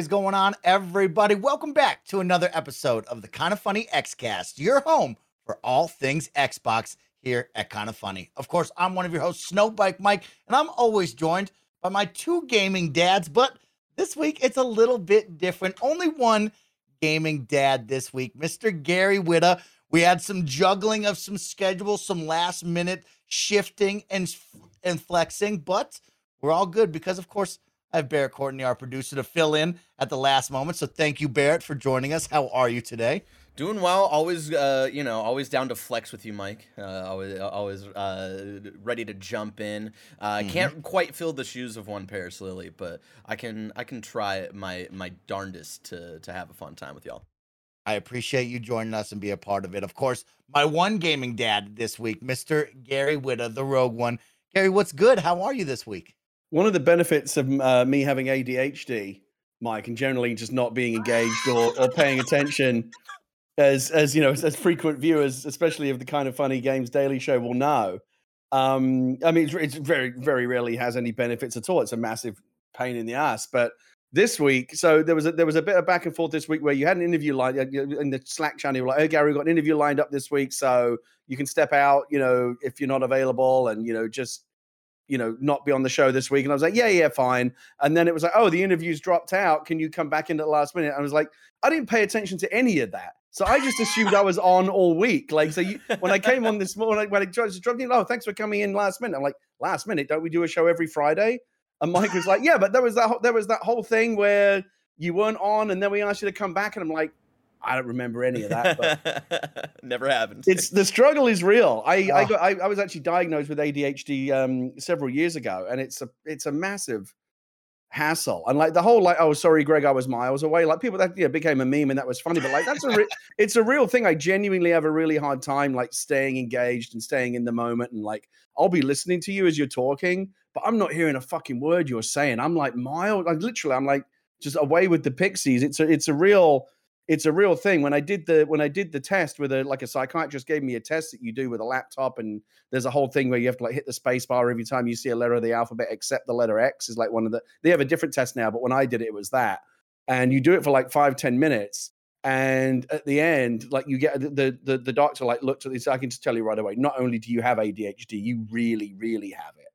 Is going on, everybody? Welcome back to another episode of the Kind of Funny Xcast, your home for all things Xbox here at Kind of Funny. Of course, I'm one of your hosts, Snowbike Mike, and I'm always joined by my two gaming dads. But this week, it's a little bit different. Only one gaming dad this week, Mr. Gary Whitta. We had some juggling of some schedules, some last minute shifting and and flexing, but we're all good because, of course I have Barrett Courtney, our producer, to fill in at the last moment. So thank you, Barrett, for joining us. How are you today? Doing well. Always, uh, you know, always down to flex with you, Mike. Uh, always, always uh, ready to jump in. I mm-hmm. can't quite fill the shoes of one Parris Lilly, but I can, I can try my my darndest to to have a fun time with y'all. I appreciate you joining us and be a part of it. Of course, my one gaming dad this week, Mr. Gary Whitta, the Rogue One. Gary, what's good? How are you this week? One of the benefits of uh, me having ADHD, Mike, and generally just not being engaged or, or paying attention, as as you know, as, as, frequent viewers, especially of the kind of funny games Daily Show, will know. Um, I mean, it's, it's, very very rarely has any benefits at all. It's a massive pain in the ass. But this week, so there was a, there was a bit of back and forth this week where you had an interview lined in the Slack channel. You were like, "Oh, Gary, we got an interview lined up this week, so you can step out. You know, if you're not available, and you know, just you know, not be on the show this week. And I was like, yeah, yeah, fine. And then it was like, oh, the interview's dropped out. Can you come back in at the last minute? I was like, I didn't pay attention to any of that. So I just assumed I was on all week. Like, so you, when I came on this morning, when I just dropped in, oh, thanks for coming in last minute. I'm like, last minute? Don't we do a show every Friday? And Mike was like, yeah, but there was that, there was that whole thing where you weren't on and then we asked you to come back. And I'm like, I don't remember any of that. But Never happened. It's the struggle is real. I oh. I, got, I, I was actually diagnosed with ADHD um, several years ago, and it's a it's a massive hassle. And like the whole like, oh sorry, Greg, I was miles away. Like people that yeah became a meme and that was funny, but like that's a re- it's a real thing. I genuinely have a really hard time like staying engaged and staying in the moment. And like I'll be listening to you as you're talking, but I'm not hearing a fucking word you're saying. I'm like miles. Like literally, I'm like just away with the pixies. It's a it's a real it's a real thing. When I did the when I did the test with a like a psychiatrist gave me a test that you do with a laptop, and there's a whole thing where you have to like hit the space bar every time you see a letter of the alphabet except the letter X is like one of the they have a different test now, but when I did it, it was that. And you do it for like five, ten minutes. And at the end, like you get the the the doctor like looked at this. I can just tell you right away. Not only do you have ADHD, you really, really have it.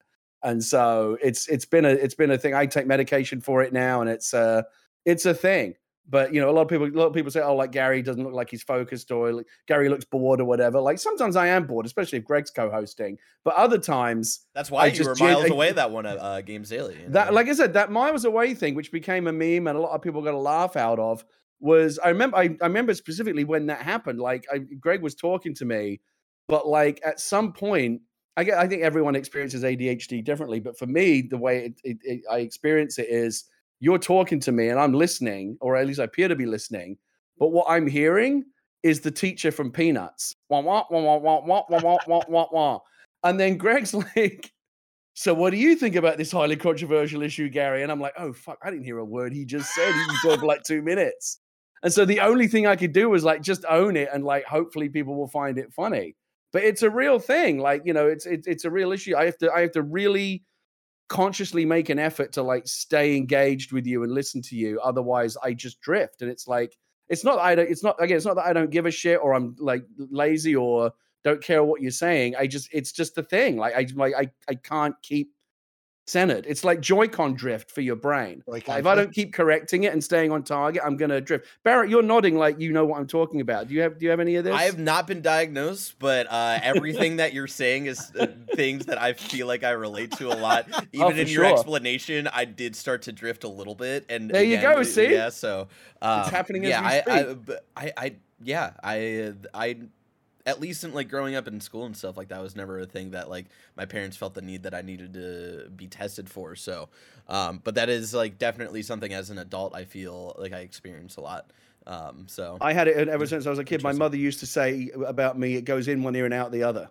And so it's it's been a it's been a thing. I take medication for it now, and it's uh it's a thing. But you know, a lot of people, a lot of people say, "Oh, like Gary doesn't look like he's focused, or like, Gary looks bored, or whatever." Like sometimes I am bored, especially if Greg's co-hosting. But other times, that's why I you were miles away that one at uh, Games Daily. You know? That, like I said, that miles away thing, which became a meme and a lot of people got a laugh out of, was I remember. I, I remember specifically when that happened. Like I, Greg was talking to me, but like at some point, I get. I think everyone experiences ADHD differently, but for me, the way it, it, it, I experience it is you're talking to me and I'm listening, or at least I appear to be listening. But what I'm hearing is the teacher from Peanuts. Wah, wah, wah, wah, wah, wah, wah, wah, wah, wah. And then Greg's like, so what do you think about this highly controversial issue, Gary? And I'm like, oh, fuck, I didn't hear a word he just said. He talking for like two minutes. And so the only thing I could do was like just own it and like hopefully people will find it funny. But it's a real thing. Like, you know, it's it's, it's a real issue. I have to I have to really consciously make an effort to like stay engaged with you and listen to you otherwise i just drift and it's like it's not i don't it's not again it's not that i don't give a shit or i'm like lazy or don't care what you're saying i just it's just the thing like i like i, I can't keep centered. It's like Joy-Con drift for your brain. Like, if I don't keep correcting it and staying on target, I'm gonna drift. Barrett, you're nodding like you know what I'm talking about. Do you have Do you have any of this? I have not been diagnosed, but uh, everything that you're saying is uh, things that I feel like I relate to a lot. Oh, Even for in your sure. explanation, I did start to drift a little bit. And There you go, see? yeah. So um, happening as Yeah, we I, I, speak. but I, I, yeah, I, I at least in like growing up in school and stuff like that was never a thing that like my parents felt the need that I needed to be tested for. So, um, but that is like definitely something as an adult I feel like I experience a lot. Um, so I had it ever since I was a kid. My mother used to say about me, "It goes in one ear and out the other,"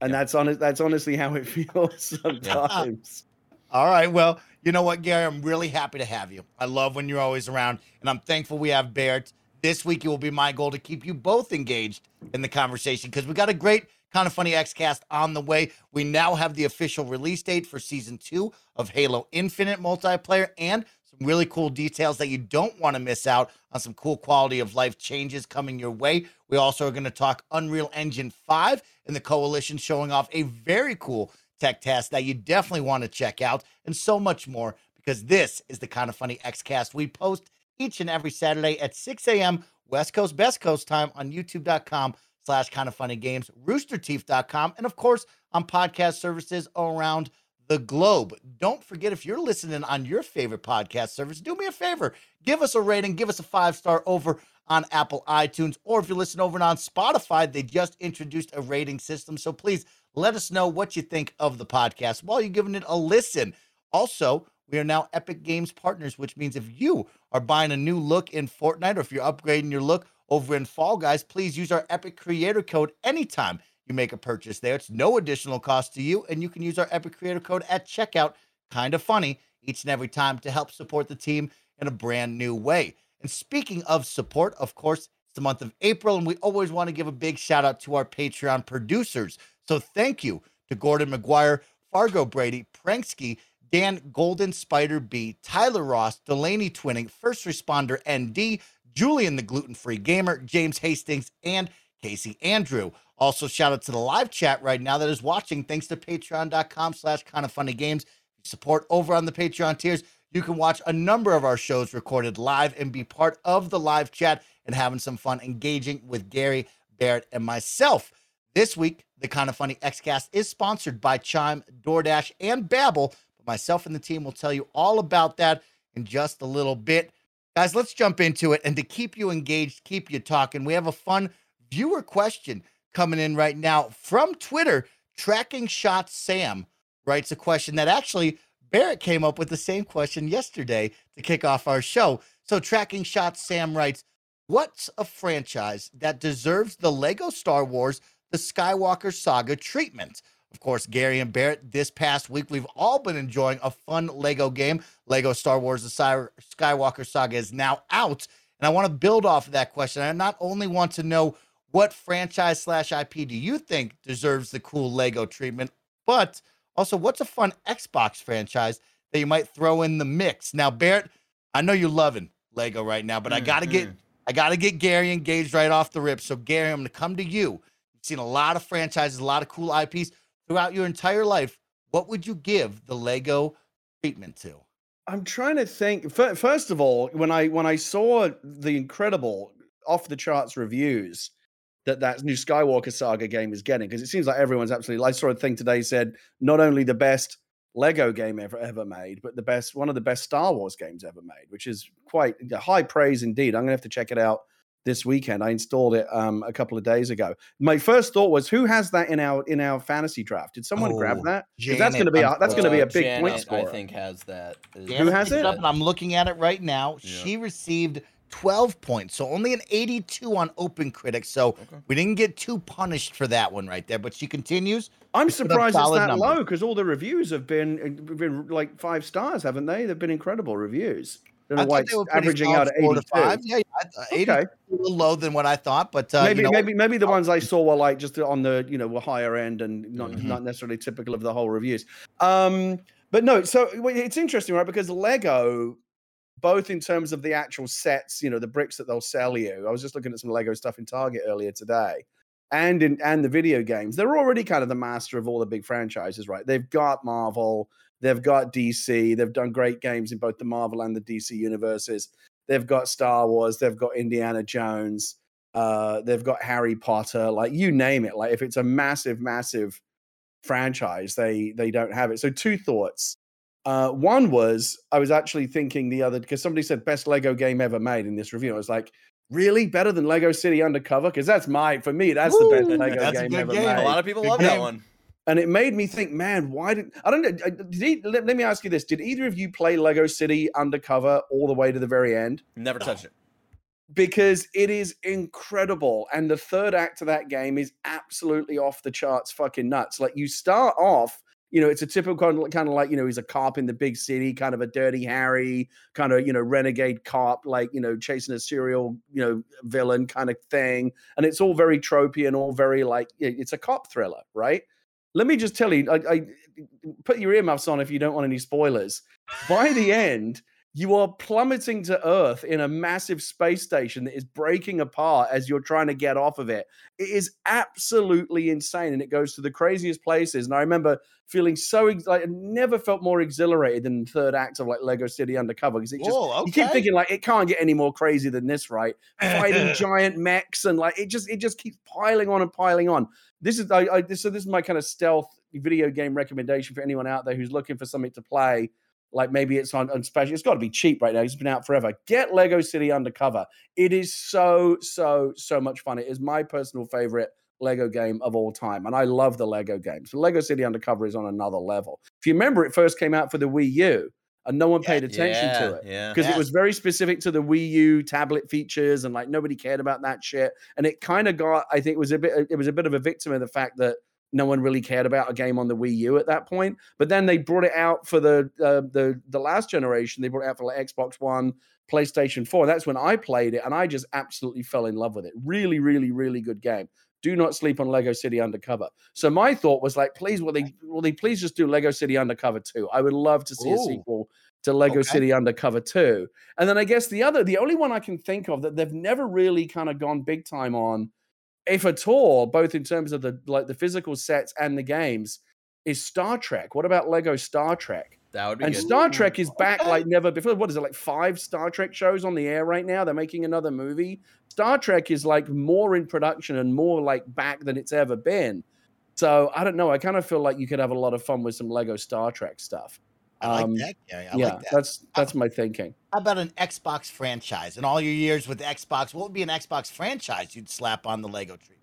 and that's honest. That's honestly how it feels sometimes. All right. Well, you know what, Gary? I'm really happy to have you. I love when you're always around, and I'm thankful we have Barrett. This week, it will be my goal to keep you both engaged in the conversation because we got a great kind of funny Xcast on the way. We now have the official release date for season two of Halo Infinite multiplayer and some really cool details that you don't want to miss out on some cool quality of life changes coming your way. We also are going to talk Unreal Engine 5 and the coalition showing off a very cool tech test that you definitely want to check out, and so much more because this is the kind of funny Xcast we post each and every Saturday at 6 a.m. West Coast, Best Coast time on youtube.com slash kind of funny games, roosterteeth.com, and of course on podcast services around the globe. Don't forget if you're listening on your favorite podcast service, do me a favor, give us a rating, give us a five star over on Apple iTunes, or if you're listening over on Spotify, they just introduced a rating system. So please let us know what you think of the podcast while you're giving it a listen. Also, we are now Epic Games partners, which means if you are buying a new look in Fortnite or if you're upgrading your look over in Fall Guys, please use our Epic Creator Code anytime you make a purchase there. It's no additional cost to you, and you can use our Epic Creator Code at checkout. Kind of funny each and every time to help support the team in a brand new way. And speaking of support, of course, it's the month of April, and we always want to give a big shout out to our Patreon producers. So thank you to Gordon McGuire, Fargo Brady, Pranksky, Dan Golden Spider B, Tyler Ross, Delaney Twinning, First Responder ND, Julian the Gluten Free Gamer, James Hastings, and Casey Andrew. Also, shout out to the live chat right now that is watching thanks to patreon.com slash kind of funny games. Support over on the Patreon tiers. You can watch a number of our shows recorded live and be part of the live chat and having some fun engaging with Gary, Barrett, and myself. This week, the Kind of Funny Xcast is sponsored by Chime, DoorDash, and Babbel. Myself and the team will tell you all about that in just a little bit. Guys, let's jump into it. And to keep you engaged, keep you talking, we have a fun viewer question coming in right now from Twitter. Tracking Shot Sam writes a question that actually Barrett came up with the same question yesterday to kick off our show. So, Tracking Shot Sam writes, What's a franchise that deserves the Lego Star Wars, the Skywalker Saga treatment? Of course, Gary and Barrett, this past week, we've all been enjoying a fun Lego game. Lego Star Wars, the Skywalker Saga is now out. And I want to build off of that question. I not only want to know what franchise slash IP do you think deserves the cool Lego treatment, but also what's a fun Xbox franchise that you might throw in the mix? Now, Barrett, I know you're loving Lego right now, but I gotta get Mhm. I gotta get Gary engaged right off the rip. So, Gary, I'm gonna come to you. You've seen a lot of franchises, a lot of cool IPs throughout your entire life. What would you give the Lego treatment to? I'm trying to think. First of all, when I when I saw the incredible off the charts reviews that that new Skywalker Saga game is getting, because it seems like everyone's absolutely. I saw a thing today said not only the best Lego game ever ever made, but the best one of the best Star Wars games ever made, which is quite high praise indeed. I'm gonna have to check it out this weekend. I installed it um, a couple of days ago. My first thought was, who has that in our in our fantasy draft? Did someone grab that? that? 'Cause that's going to be a, that's going to be a big Janet, point I think has that. Janet has it? up, and I'm looking at it right now. Yeah. She received 12 points, so only an 82 on Open Critics. So Okay. we didn't get too punished for that one right there. But she continues. I'm They put up surprised it's that numbers. low because all the reviews have been uh, been like five stars, haven't they? They've been incredible reviews. I why it's they were averaging out at four to 82. five. Yeah, yeah, I- 80 Okay. a little low than what I thought, but uh, maybe you know, maybe maybe the ones I saw were like just on the you know were higher end and not Mhm. not necessarily typical of the whole reviews. Um, but no, so it's interesting, right? Because Lego, both in terms of the actual sets, you know, the bricks that they'll sell you. I was just looking at some Lego stuff in Target earlier today. and in and the video games, they're already kind of the master of all the big franchises, right? They've got Marvel, they've got DC, they've done great games in both the Marvel and the DC universes. They've got Star Wars, they've got Indiana Jones, uh, they've got Harry Potter, like you name it. Like if it's a massive, massive franchise, they they don't have it. So two thoughts. Uh, one was I was actually thinking the other because somebody said best Lego game ever made in this review. I was like, really better than Lego City Undercover? Because that's my for me, that's Woo, the best Lego game ever game. made. A lot of people love that one. And it made me think, man, why did I don't know? Did he, let, let, me ask you this: Did either of you play Lego City Undercover all the way to the very end? Never touched it because it is incredible. And the third act of that game is absolutely off the charts, fucking nuts. Like you start off you know, it's a typical kind of, kind of like, you know, he's a cop in the big city, kind of a dirty Harry, kind of, you know, renegade cop, like, you know, chasing a serial, you know, villain kind of thing. And it's all very tropey and all very like, it's a cop thriller, right? Let me just tell you, I, I put your earmuffs on if you don't want any spoilers. By the end, you are plummeting to Earth in a massive space station that is breaking apart as you're trying to get off of it. It is absolutely insane, and it goes to the craziest places. And I remember feeling so like I never felt more exhilarated than the third act of like Lego City Undercover because it just Whoa, okay. you keep thinking like it can't get any more crazy than this, right? Fighting giant mechs and like it just it just keeps piling on and piling on. This is I, I this, so this is my kind of stealth video game recommendation for anyone out there who's looking for something to play like maybe it's on, on special. It's got to be cheap right now. It's been out forever. Get Lego City Undercover. It is so so so much fun. It is my personal favorite Lego game of all time, and I love the Lego games. So Lego City Undercover is on another level. If you remember, it first came out for the Wii U, and no one paid attention yeah, to it because yeah. it was very specific to the Wii U tablet features, and like nobody cared about that shit. And it kind of got, I think, it was a bit, it was a bit of a victim of the fact that no one really cared about a game on the Wii U at that point. But then they brought it out for the uh, the the last generation. They brought it out for like Xbox One, PlayStation Four. That's when I played it, and I just absolutely fell in love with it. Really, really, really good game. Do not sleep on Lego City Undercover. So my thought was like, please, will they will they please just do Lego City Undercover 2? I would love to see Ooh. a sequel to Lego okay. City Undercover 2. And then I guess the other, the only one I can think of that they've never really kind of gone big time on if at all, both in terms of the like the physical sets and the games, is Star Trek. What about Lego Star Trek? That would be and good. Star Trek is back like never before. What is it like five Star Trek shows on the air right now? They're making another movie. Star Trek is like more in production and more like back than it's ever been. So I don't know. I kind of feel like you could have a lot of fun with some Lego Star Trek stuff. I um, like that, Gary. I yeah, like that. that's that's my thinking. How about an Xbox franchise? In all your years with Xbox, what would be an Xbox franchise you'd slap on the Lego tree?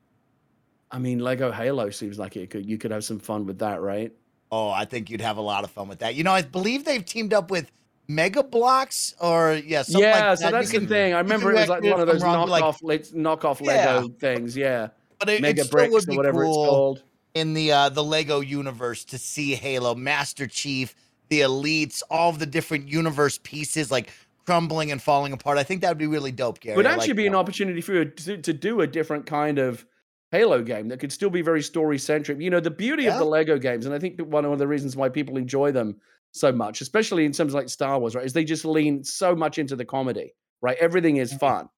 I mean, Lego Halo seems like it could you could have some fun with that, right? Oh, I think you'd have a lot of fun with that. You know, I believe they've teamed up with Mega Bloks or yeah, yeah. Like so that's can, the thing. I remember it was like one of those knockoff like, knockoff Lego yeah. things. Yeah, but it, Mega it Bricks or whatever cool it's called in the uh, the Lego universe to see Halo, Master Chief, the elites, all of the different universe pieces like crumbling and falling apart. I think that would be really dope, Gary. It would actually like be that. an opportunity for you to, to do a different kind of Halo game that could still be very story centric. You know, the beauty yeah. of the Lego games, and I think one of the reasons why people enjoy them so much, especially in terms like Star Wars, right, is they just lean so much into the comedy, right? Everything is mm-hmm. fun,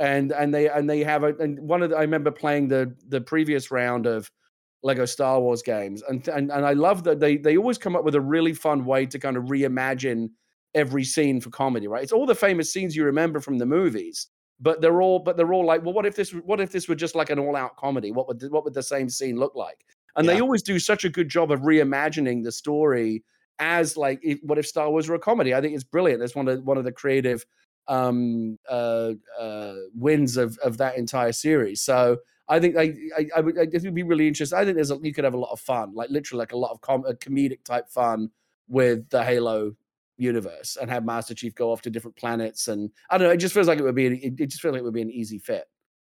and and they and they have a and one of the, I remember playing the the previous round of Lego Star Wars games, and and and I love that they they always come up with a really fun way to kind of reimagine every scene for comedy, right? It's all the famous scenes you remember from the movies, but they're all but they're all like well what if this what if this were just like an all out comedy? What would what would the same scene look like? And yeah. they always do such a good job of reimagining the story as like if, what if star wars were a comedy? I think it's brilliant. That's one of one of the creative um uh uh wins of of that entire series. So I think I, I, I would I it'd be really interesting. I think there's a, you could have a lot of fun, like literally like a lot of com- a comedic type fun with the Halo universe and have Master Chief go off to different planets. And I don't know, it just feels like it would be, it, it just feels like it would be an easy fit.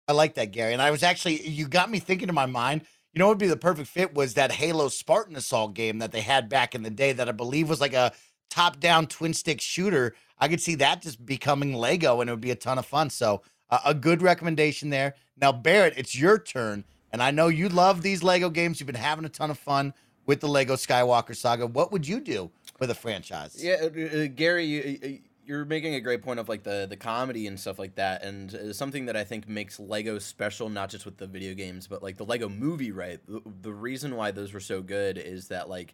I like that, Gary. And I was actually, you got me thinking in my mind, you know what would be the perfect fit was that Halo Spartan Assault game that they had back in the day that I believe was like a top down twin stick shooter. I could see that just becoming Lego and it would be a ton of fun. So, uh, a good recommendation there. Now, Barrett, it's your turn. And I know you love these Lego games. You've been having a ton of fun with the Lego Skywalker saga. What would you do for the franchise. Yeah, uh, uh, Gary, you, you're making a great point of like the the comedy and stuff like that, and uh, something that I think makes Lego special, not just with the video games, but like the Lego Movie. Right, the, the reason why those were so good is that like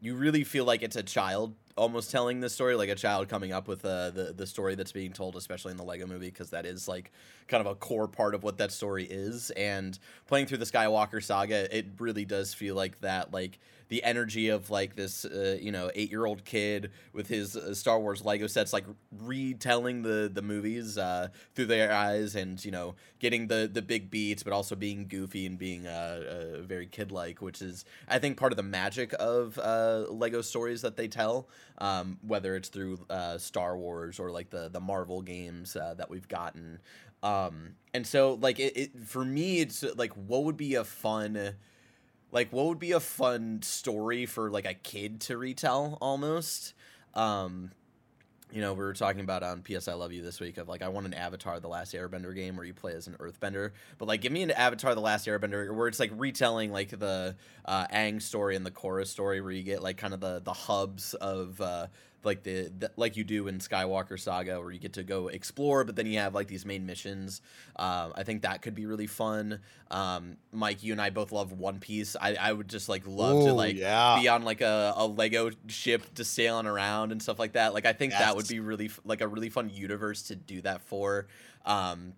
you really feel like it's a child almost telling the story, like a child coming up with uh, the the story that's being told, especially in the Lego Movie, because that is like kind of a core part of what that story is. And playing through the Skywalker saga, it really does feel like that, like the energy of like this uh, you know eight year old kid with his uh, Star Wars Lego sets, like retelling the the movies uh, through their eyes, and you know getting the the big beats, but also being goofy and being uh, uh very kid like, which is I think part of the magic of uh, Lego stories that they tell. Um, whether it's through Star Wars or like the the Marvel games that we've gotten, um, and so like it, it for me, it's like what would be a fun like what would be a fun story for like a kid to retell almost? Um you know, we were talking about on PS I Love You this week of like I want an Avatar the Last Airbender game where you play as an Earthbender, but like give me an Avatar the Last Airbender where it's like retelling like the uh, Aang story and the Korra story where you get like kind of the the hubs of uh, like the, the, like you do in Skywalker Saga, where you get to go explore, but then you have like these main missions. Uh, I think that could be really fun. Um, Mike, you and I both love One Piece. I, I would just like love Ooh, to like yeah. be on like a, a Lego ship just sailing around and stuff like that. Like I think yes. that would be really like a really fun universe to do that for. Um,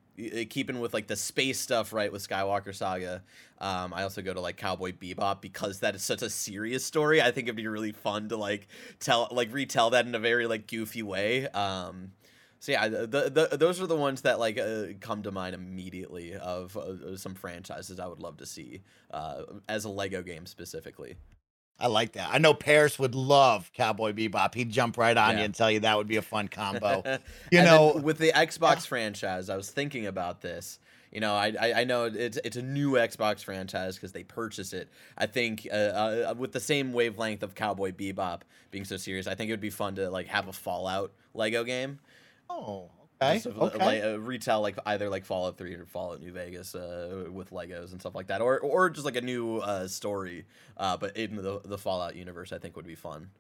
keeping with like the space stuff, right? With Skywalker Saga, um, I also go to like Cowboy Bebop because that is such a serious story. I think it'd be really fun to like tell, like retell that in a very like goofy way. Um, so yeah, the, the those are the ones that like uh, come to mind immediately of uh, some franchises I would love to see uh, as a Lego game specifically. I like that. I know Parris would love Cowboy Bebop. He'd jump right on yeah. you and tell you that would be a fun combo. You know, with the Xbox yeah. franchise, I was thinking about this. You know, I I, I know it's it's a new Xbox franchise because they purchased it. I think uh, uh, with the same wavelength of Cowboy Bebop being so serious, I think it would be fun to like have a Fallout Lego game. Oh, Okay. Just, okay. Like, uh, retell like either like Fallout Three or Fallout New Vegas uh, with Legos and stuff like that, or or just like a new uh, story, uh, but in the the Fallout universe, I think would be fun.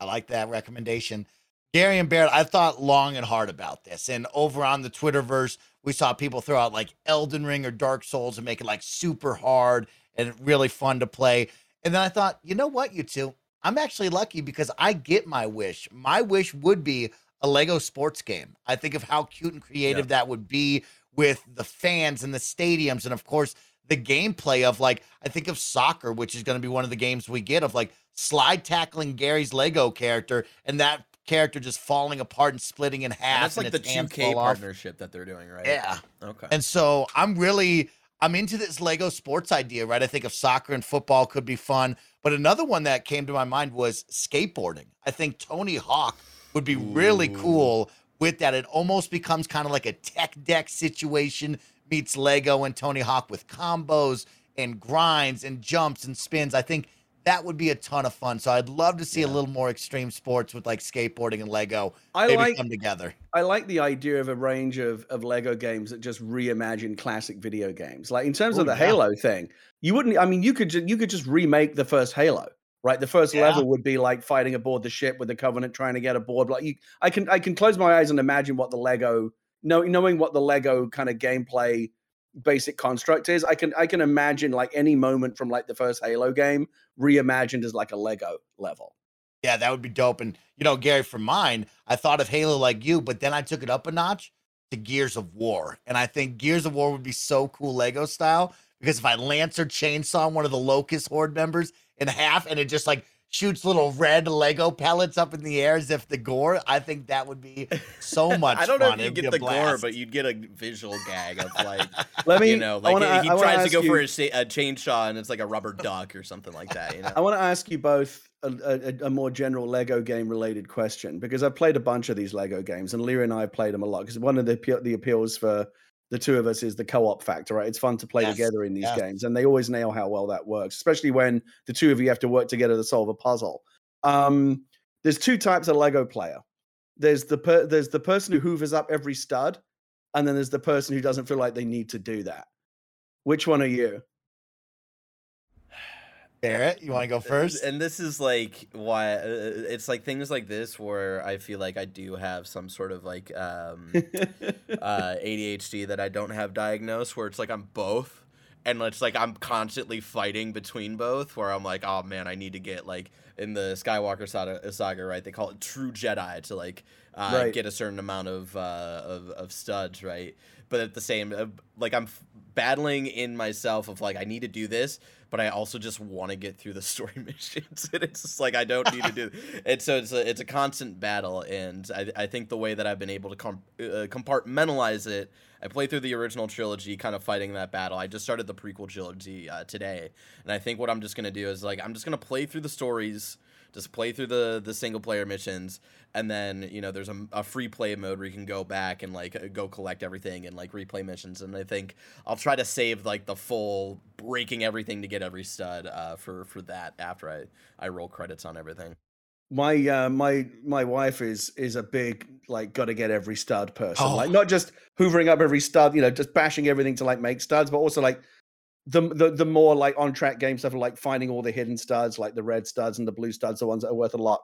I like that recommendation. Gary and Barrett, I thought long and hard about this, and over on the Twitterverse, we saw people throw out like Elden Ring or Dark Souls and make it like super hard and really fun to play. And then I thought, you know what, you two, I'm actually lucky because I get my wish. My wish would be a Lego sports game. I think of how cute and creative yeah. that would be with the fans and the stadiums, and of course the gameplay of like I think of soccer, which is going to be one of the games we get of like slide tackling Gary's Lego character, and that character just falling apart and splitting in half. And that's like the 2K partnership off. that they're doing, right? Yeah. Okay. And so I'm really I'm into this Lego sports idea, right? I think of soccer and football could be fun, but another one that came to my mind was skateboarding. I think Tony Hawk would be really cool with that. It almost becomes kind of like a tech deck situation meets Lego and Tony Hawk with combos and grinds and jumps and spins. I think that would be a ton of fun. So I'd love to see yeah. a little more extreme sports with like skateboarding and Lego. I maybe like come together. I like the idea of a range of of Lego games that just reimagine classic video games. Like in terms Ooh, of the yeah. Halo thing, you wouldn't. I mean, you could you could just remake the first Halo right? The first yeah. level would be like fighting aboard the ship with the Covenant trying to get aboard. Like you, I can I can close my eyes and imagine what the Lego, know, knowing what the Lego kind of gameplay basic construct is. I can I can imagine like any moment from like the first Halo game reimagined as like a Lego level. Yeah, that would be dope. And you know, Gary, for mine, I thought of Halo like you, but then I took it up a notch to Gears of War, and I think Gears of War would be so cool Lego style because if I Lancer chainsaw one of the Locust Horde members, in half and it just like shoots little red Lego pellets up in the air as if the gore. I think that would be so much. I don't fun. know if you get the gore, but you'd get a visual gag of like, let me, you know, like wanna, he, he tries to go you, for a, a, chainsaw and it's like a rubber duck or something like that. You know? I want to ask you both a, a, a, more general Lego game related question because I've played a bunch of these Lego games and Leah and I have played them a lot because one of the the appeals for the two of us is the co-op factor, right? It's fun to play yes. together in these yes. games, and they always nail how well that works, especially when the two of you have to work together to solve a puzzle. Um, there's two types of Lego player. There's the per- there's the person who hoovers up every stud, and then there's the person who doesn't feel like they need to do that. Which one are you? Barrett, you want to go first? And this is like why uh, it's like things like this where I feel like I do have some sort of like um, uh, ADHD that I don't have diagnosed, where it's like I'm both, and it's like I'm constantly fighting between both. Where I'm like, oh man, I need to get like in the Skywalker saga, saga right? They call it True Jedi to like uh, right. get a certain amount of, uh, of of studs, right? But at the same, uh, like I'm battling in myself of like I need to do this, but I also just want to get through the story missions. and it's just like I don't need to do. And so it's a it's a constant battle, and I I think the way that I've been able to com- uh, compartmentalize it, I played through the original trilogy, kind of fighting that battle. I just started the prequel trilogy uh, today, and I think what I'm just gonna do is like I'm just gonna play through the stories just play through the the single player missions. And then you know there's a, a, free play mode where you can go back and like uh, go collect everything and like replay missions. And i think i'll try to save like the full breaking everything to get every stud uh, for for that after i i roll credits on everything. My uh my my wife is is a big like gotta get every stud person. Oh. like not just hoovering up every stud you know just bashing everything to like make studs but also like the, the the more like on track game stuff like finding all the hidden studs like the red studs and the blue studs the ones that are worth a lot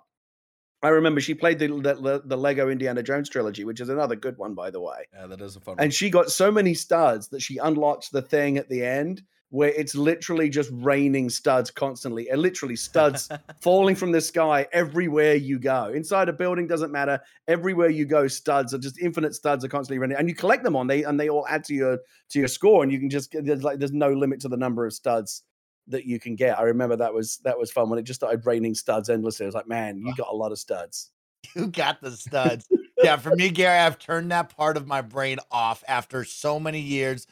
I remember she played the, the, the Lego Indiana Jones trilogy, which is another good one, by the way. Yeah, that is a fun. One. And one. she got so many studs that she unlocks the thing at the end where it's literally just raining studs constantly, and literally studs falling from the sky everywhere you go. Inside a building doesn't matter. Everywhere you go, studs are just infinite studs are constantly raining, and you collect them on they and they all add to your to your score, and you can just there's like there's no limit to the number of studs that you can get. I remember that was that was fun when it just started raining studs endlessly. I was like, man, you got a lot of studs. You got the studs. yeah, for me, Gary, I've turned that part of my brain off after so many years.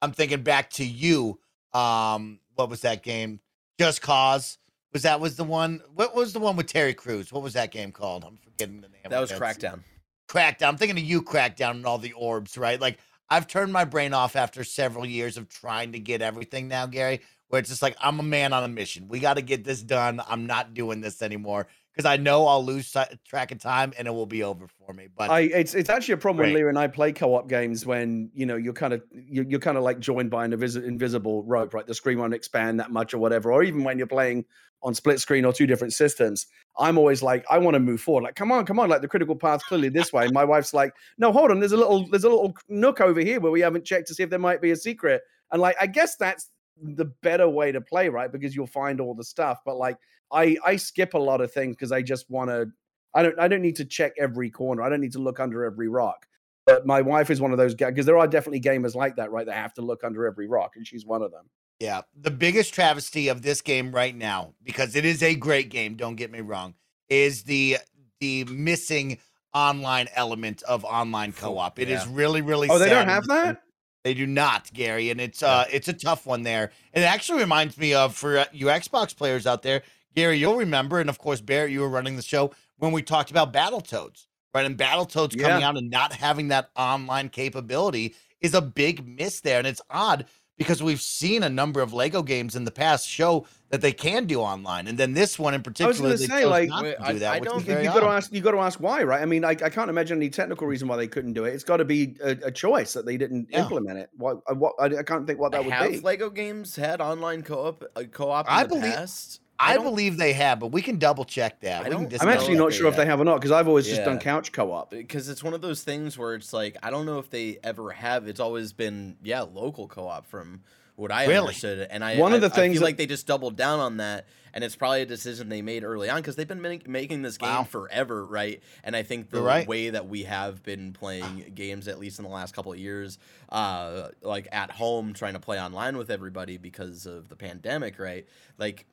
I'm thinking back to you. Um, what was that game? Just Cause. Was that was the one? What was the one with Terry Crews? What was that game called? I'm forgetting the name. That was Crackdown. Crackdown. I'm thinking of you, Crackdown, and all the orbs, right? Like I've turned my brain off after several years of trying to get everything now, Gary where it's just like I'm a man on a mission. We got to get this done. I'm not doing this anymore because I know I'll lose track of time and it will be over for me. But I, it's it's actually a problem great. when Leah and I play co-op games when you know you're kind of you're, you're kind of like joined by an invis- invisible rope, right? The screen won't expand that much or whatever, or even when you're playing on split screen or two different systems. I'm always like, I want to move forward. Like, come on, come on. Like the critical path clearly this way. my wife's like, no, hold on. There's a little, there's a little nook over here where we haven't checked to see if there might be a secret. And like, I guess that's the better way to play, right? Because you'll find all the stuff. But like I I skip a lot of things because I just want to I don't I don't need to check every corner. I don't need to look under every rock. But my wife is one of those guys because there are definitely gamers like that, right? They have to look under every rock, and she's one of them. Yeah. The biggest travesty of this game right now, because it is a great game, don't get me wrong, is the the missing online element of online co-op. It yeah. is really, really Oh, they don't have that? They do not, Gary, and it's uh it's a tough one there. And it actually reminds me of for uh, you Xbox players out there, Gary, you'll remember, and of course, Barrett, you were running the show when we talked about Battletoads, right? And Battletoads yeah. coming out and not having that online capability is a big miss there, and it's odd because we've seen a number of Lego games in the past show that they can do online, and then this one in particular, I was say like not I, do that. I, don't. You got to ask. You got to ask why, right? I mean, I, I can't imagine any technical reason why they couldn't do it. It's got to be a, a, choice that they didn't yeah. implement it. What? Uh, what? I, can't think what that would Have be. Lego games had online co-op? Uh, co-op I believe. Past? I, I believe they have, but we can double check that. I am actually not sure if they have or not because I've always yeah. just done couch co-op. Because it's one of those things where it's like I don't know if they ever have. It's always been yeah local co-op from what I really? understood. And I one of the I, things I feel that, like they just doubled down on that, and it's probably a decision they made early on because they've been make, making this game wow. forever, right? And I think the right. way that we have been playing games, at least in the last couple of years, uh, like at home, trying to play online with everybody because of the pandemic, right? Like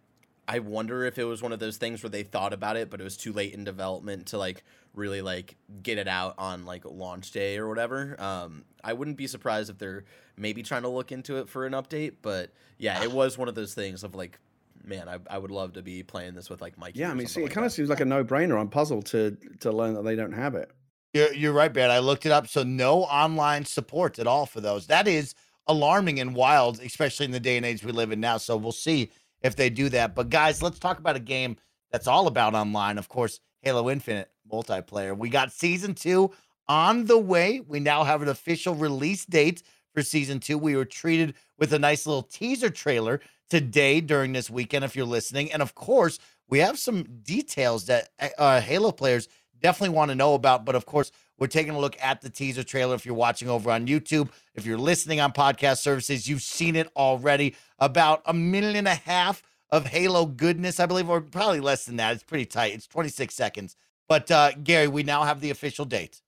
I wonder if it was one of those things where they thought about it, but it was too late in development to like really like get it out on like launch day or whatever. Um, I wouldn't be surprised if they're maybe trying to look into it for an update, but yeah, it was one of those things of like, man, I, I would love to be playing this with like Mike. Yeah, I mean, see, like it kind of seems like a no brainer. I'm puzzled to to learn that they don't have it. You're you're right, Brad. I looked it up. So no online support at all for those. That is alarming and wild, especially in the day and age we live in now. So we'll see if they do that. But guys, let's talk about a game that's all about online. Of course, Halo Infinite multiplayer. We got season two on the way. We now have an official release date for season two. We were treated with a nice little teaser trailer today during this weekend if you're listening. And of course, we have some details that uh, Halo players definitely want to know about. But of course, we're taking a look at the teaser trailer. If you're watching over on YouTube, if you're listening on podcast services, you've seen it already. About a minute and a half of Halo goodness, I believe, or probably less than that. It's pretty tight. It's 26 seconds. But uh, Gary, we now have the official date.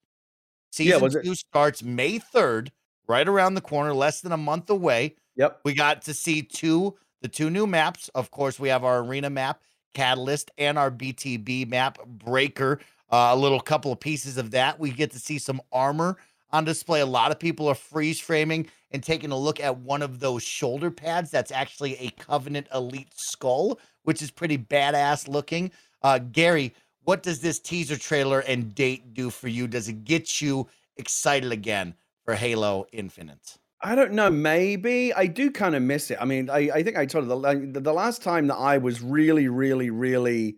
Season yeah, two it? starts May 3rd, right around the corner, less than a month away. Yep. We got to see two the two new maps. Of course, we have our arena map, Catalyst, and our BTB map, Breaker. Uh, a little couple of pieces of that. We get to see some armor on display. A lot of people are freeze framing and taking a look at one of those shoulder pads. That's actually a Covenant Elite skull, which is pretty badass looking. Uh, Gary, what does this teaser trailer and date do for you? Does it get you excited again for Halo Infinite? I don't know. Maybe I do kind of miss it. I mean, I, I think I told you the, the last time that I was really, really, really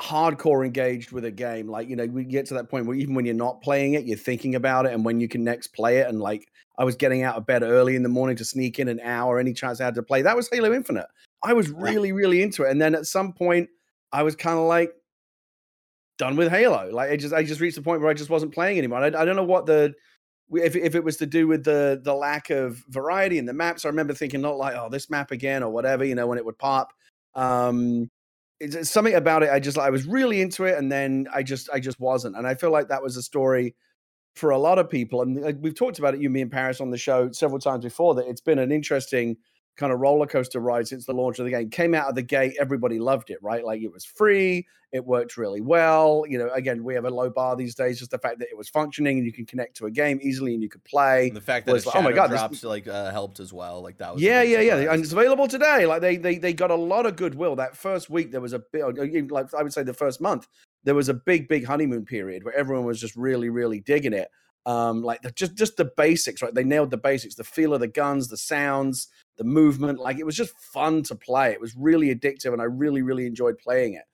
hardcore engaged with a game. Like, you know, we get to that point where even when you're not playing it, you're thinking about it and when you can next play it. And like, I was getting out of bed early in the morning to sneak in an hour any chance I had to play. That was Halo Infinite. I was really, really into it. And then at some point, I was kind of like done with Halo. Like, I just, I just reached the point where I just wasn't playing anymore. I, I don't know what the, if, if it was to do with the the lack of variety in the maps, I remember thinking not like, oh, this map again or whatever, you know, when it would pop. Um, it's, something about it. I just I was really into it, and then I just I just wasn't, and I feel like that was a story for a lot of people. And we've talked about it, you, me, and Parris on the show several times before. That it's been an interesting kind of roller coaster ride since the launch of the game. Came out of the gate, everybody loved it, right? Like it was free, it worked really well. You know, again, we have a low bar these days. Just the fact that it was functioning and you can connect to a game easily and you could play. And the fact that like, oh my god, drops this... like uh, helped as well. Like that was yeah, yeah, yeah, and it's available today. Like they they they got a lot of goodwill. That first week there was a bit, like I would say the first month there was a big big honeymoon period where everyone was just really really digging it um like the, just just the basics right they nailed the basics the feel of the guns the sounds the movement. Like it was just fun to play. It was really addictive, and I really, really enjoyed playing it.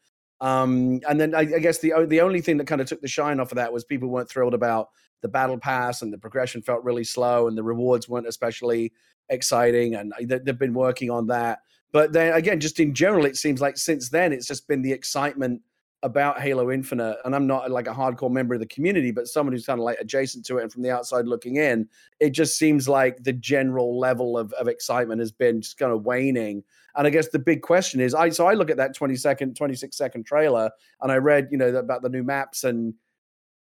Um, and then I, I, guess the the only thing that kind of took the shine off of that was people weren't thrilled about the battle pass, and the progression felt really slow, and the rewards weren't especially exciting. And they, they've been working on that. But then again, just in general, it seems like since then it's just been the excitement about Halo Infinite, and I'm not like a hardcore member of the community, but someone who's kind of like adjacent to it and from the outside looking in, it just seems like the general level of, of excitement has been just kind of waning. And I guess the big question is, I so I look at that 20 second, 26 second trailer, and I read, you know, about the new maps, and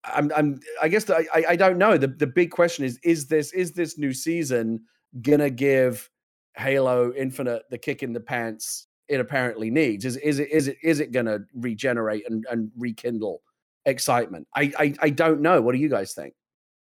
I'm, I'm I guess the, I, I don't know. The the big question is, is this is this new season gonna give Halo Infinite the kick in the pants it apparently needs. Is is it is it is it going to regenerate and, and rekindle excitement? I, I I don't know. What do you guys think?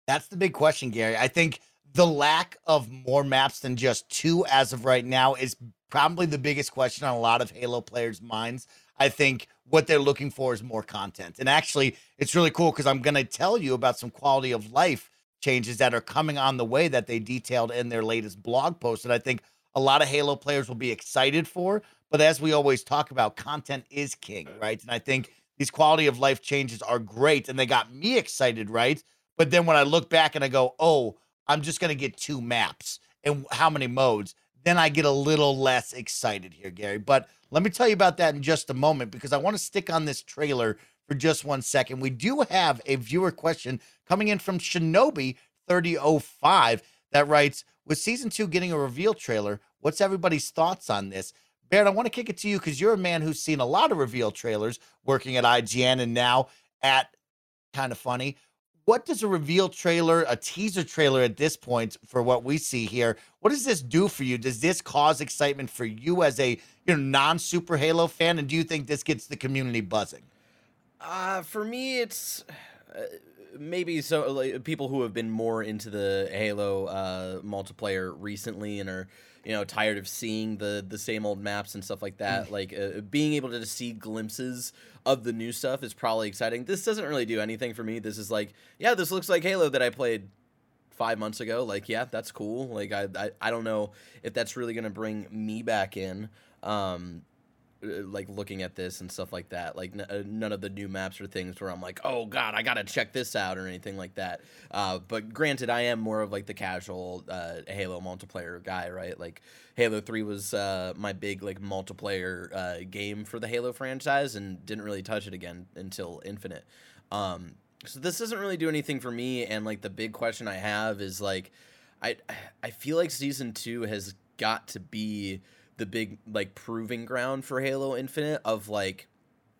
That's the big question, Gary. I think the lack of more maps than just two as of right now is probably the biggest question on a lot of Halo players' minds. I think what they're looking for is more content. And actually, it's really cool because I'm going to tell you about some quality of life changes that are coming on the way that they detailed in their latest blog post. And I think a lot of Halo players will be excited for. But as we always talk about, content is king, right? And I think these quality of life changes are great and they got me excited, right? But then when I look back and I go, oh, I'm just going to get two maps and how many modes, then I get a little less excited here, Gary. But let me tell you about that in just a moment because I want to stick on this trailer for just one second. We do have a viewer question coming in from Shinobi 3005 that writes, with season two getting a reveal trailer, what's everybody's thoughts on this? Barrett, I want to kick it to you because you're a man who's seen a lot of reveal trailers working at IGN and now at kind of funny. What does a reveal trailer, a teaser trailer at this point for what we see here, what does this do for you? Does this cause excitement for you as a you know non-super Halo fan? And do you think this gets the community buzzing? Uh, for me, it's uh, maybe so like, people who have been more into the Halo uh, multiplayer recently and are you know tired of seeing the the same old maps and stuff like that. Mm. like uh, being able to see glimpses of the new stuff is probably exciting. This doesn't really do anything for me. This is like, yeah, this looks like Halo that I played five months ago. Like, yeah, that's cool. Like, I I, I don't know if that's really gonna bring me back in. Um, like looking at this and stuff like that. Like n- uh, none of the new maps or things where I'm like, oh god, I gotta check this out or anything like that. Uh, but granted, I am more of like the casual uh, Halo multiplayer guy, right? Like Halo Three was uh, my big like multiplayer uh, game for the Halo franchise, and didn't really touch it again until Infinite. Um, so this doesn't really do anything for me. And like the big question I have is like, I I feel like season two has got to be the big like proving ground for Halo Infinite of like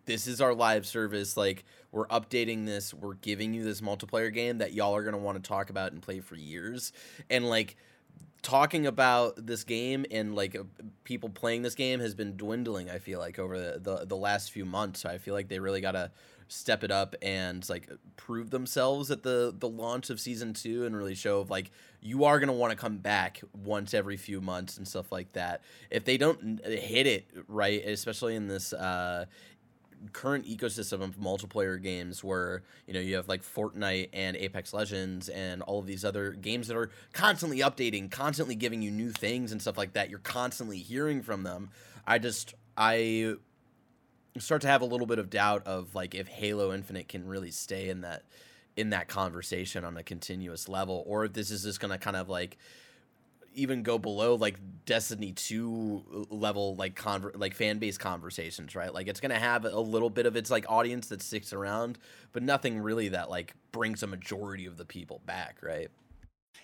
this is our live service like we're updating this we're giving you this multiplayer game that y'all are going to want to talk about and play for years. And like talking about this game and like uh, people playing this game has been dwindling i feel like over the, the, the last few months. So i feel like they really got to step it up and like prove themselves at the the launch of season two and really show of like you are gonna want to come back once every few months and stuff like that. If they don't hit it right, especially in this uh, current ecosystem of multiplayer games where you know you have like Fortnite and Apex Legends and all of these other games that are constantly updating, constantly giving you new things and stuff like that. You're constantly hearing from them. I just I start to have a little bit of doubt of like if Halo Infinite can really stay in that in that conversation on a continuous level or if this is just going to kind of like even go below like Destiny 2 level like conver- like fan base conversations, right? Like it's going to have a little bit of its like audience that sticks around, but nothing really that like brings a majority of the people back, right?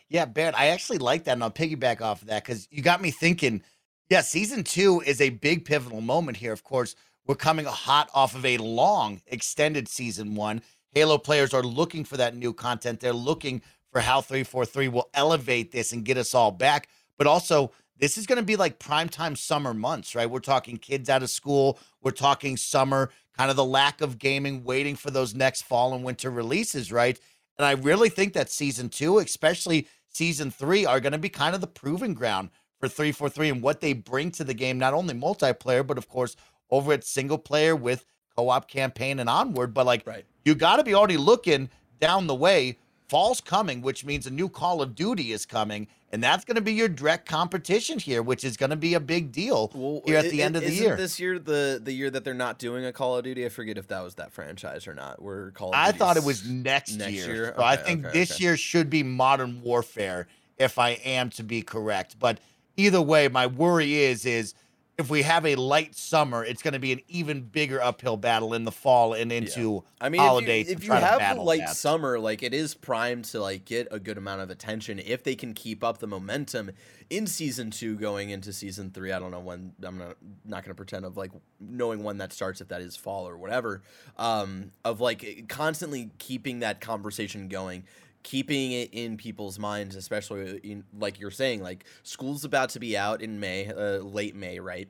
Yeah, Ben, I actually like that and I'll piggyback off of that cuz you got me thinking yeah, season 2 is a big pivotal moment here. Of course, we're coming hot off of a long extended season one. Halo players are looking for that new content. They're looking for how 343 will elevate this and get us all back. But also, this is going to be like primetime summer months, right? We're talking kids out of school. We're talking summer, kind of the lack of gaming, waiting for those next fall and winter releases, right? And I really think that season two, especially season three, are going to be kind of the proving ground for 343 and what they bring to the game, not only multiplayer, but of course, over at single player with co-op campaign and onward. But like right. you got to be already looking down the way. Fall's coming, which means a new Call of Duty is coming, and that's going to be your direct competition here, which is going to be a big deal well, here at it, the end of the year. This year, the the year that they're not doing a Call of Duty, I forget if that was that franchise or not. We're Call I thought it was next, next year. year. So okay, I think okay, this okay. year should be Modern Warfare, if I am to be correct. But either way, my worry is is if we have a light summer, it's going to be an even bigger uphill battle in the fall and into yeah. I mean, holidays. If you, if you have a light that. summer, like it is primed to like get a good amount of attention if they can keep up the momentum in season two going into season three. I don't know when. I'm not not going to pretend of like knowing when that starts if that is fall or whatever. Um, of like constantly keeping that conversation going keeping it in people's minds, especially in, like you're saying, like school's about to be out in May, uh, late May, right?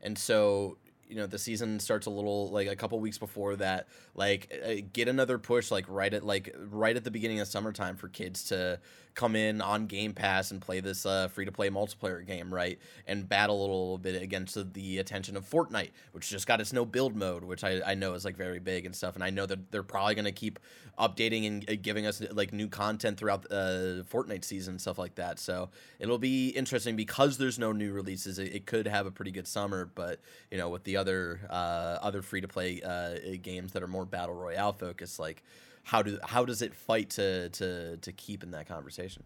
And so you know the season starts a little like a couple weeks before that like uh, get another push like right at like right at the beginning of summertime for kids to come in on game pass and play this uh, free to play multiplayer game right and battle a little bit against the attention of fortnite which just got its no build mode which i, I know is like very big and stuff and i know that they're probably going to keep updating and uh, giving us like new content throughout uh, fortnite season and stuff like that so it'll be interesting. Because there's no new releases it, it could have a pretty good summer but you know with the other uh, other free to play uh, games that are more battle royale focused, like how do how does it fight to to to keep in that conversation?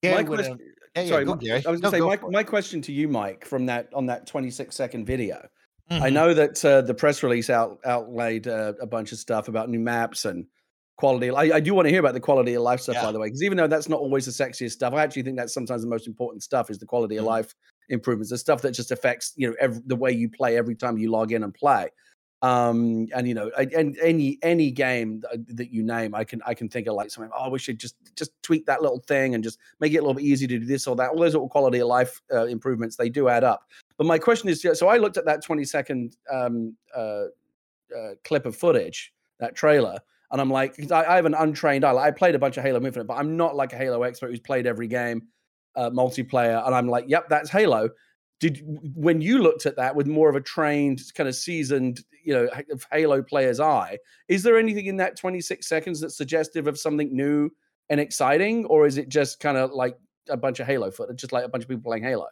Yeah, my question, yeah, yeah, sorry, go, I was going to say my, my question to you, Mike, from that on that 26 second video. Mm-hmm. I know that uh, the press release out outlaid uh, a bunch of stuff about new maps and quality. I, I do want to hear about the quality of life stuff, yeah. by the way, because even though that's not always the sexiest stuff, I actually think that's sometimes the most important stuff is the quality mm-hmm. of life improvements, the stuff that just affects you know every, the way you play every time you log in and play. Um, and you know, and any any game that you name, I can I can think of like something. Oh, we should just just tweak that little thing and just make it a little bit easier to do this or that. All those little quality of life uh, improvements they do add up. But my question is, so I looked at that twenty second um, uh, uh, clip of footage, that trailer, and I'm like, I, I have an untrained eye. Like, I played a bunch of Halo Infinite, but I'm not like a Halo expert who's played every game uh, multiplayer, and I'm like, yep, that's Halo. Did when you looked at that with more of a trained, kind of seasoned, you know, Halo player's eye, is there anything in that 26 seconds that's suggestive of something new and exciting, or is it just kind of like a bunch of Halo footage, just like a bunch of people playing Halo?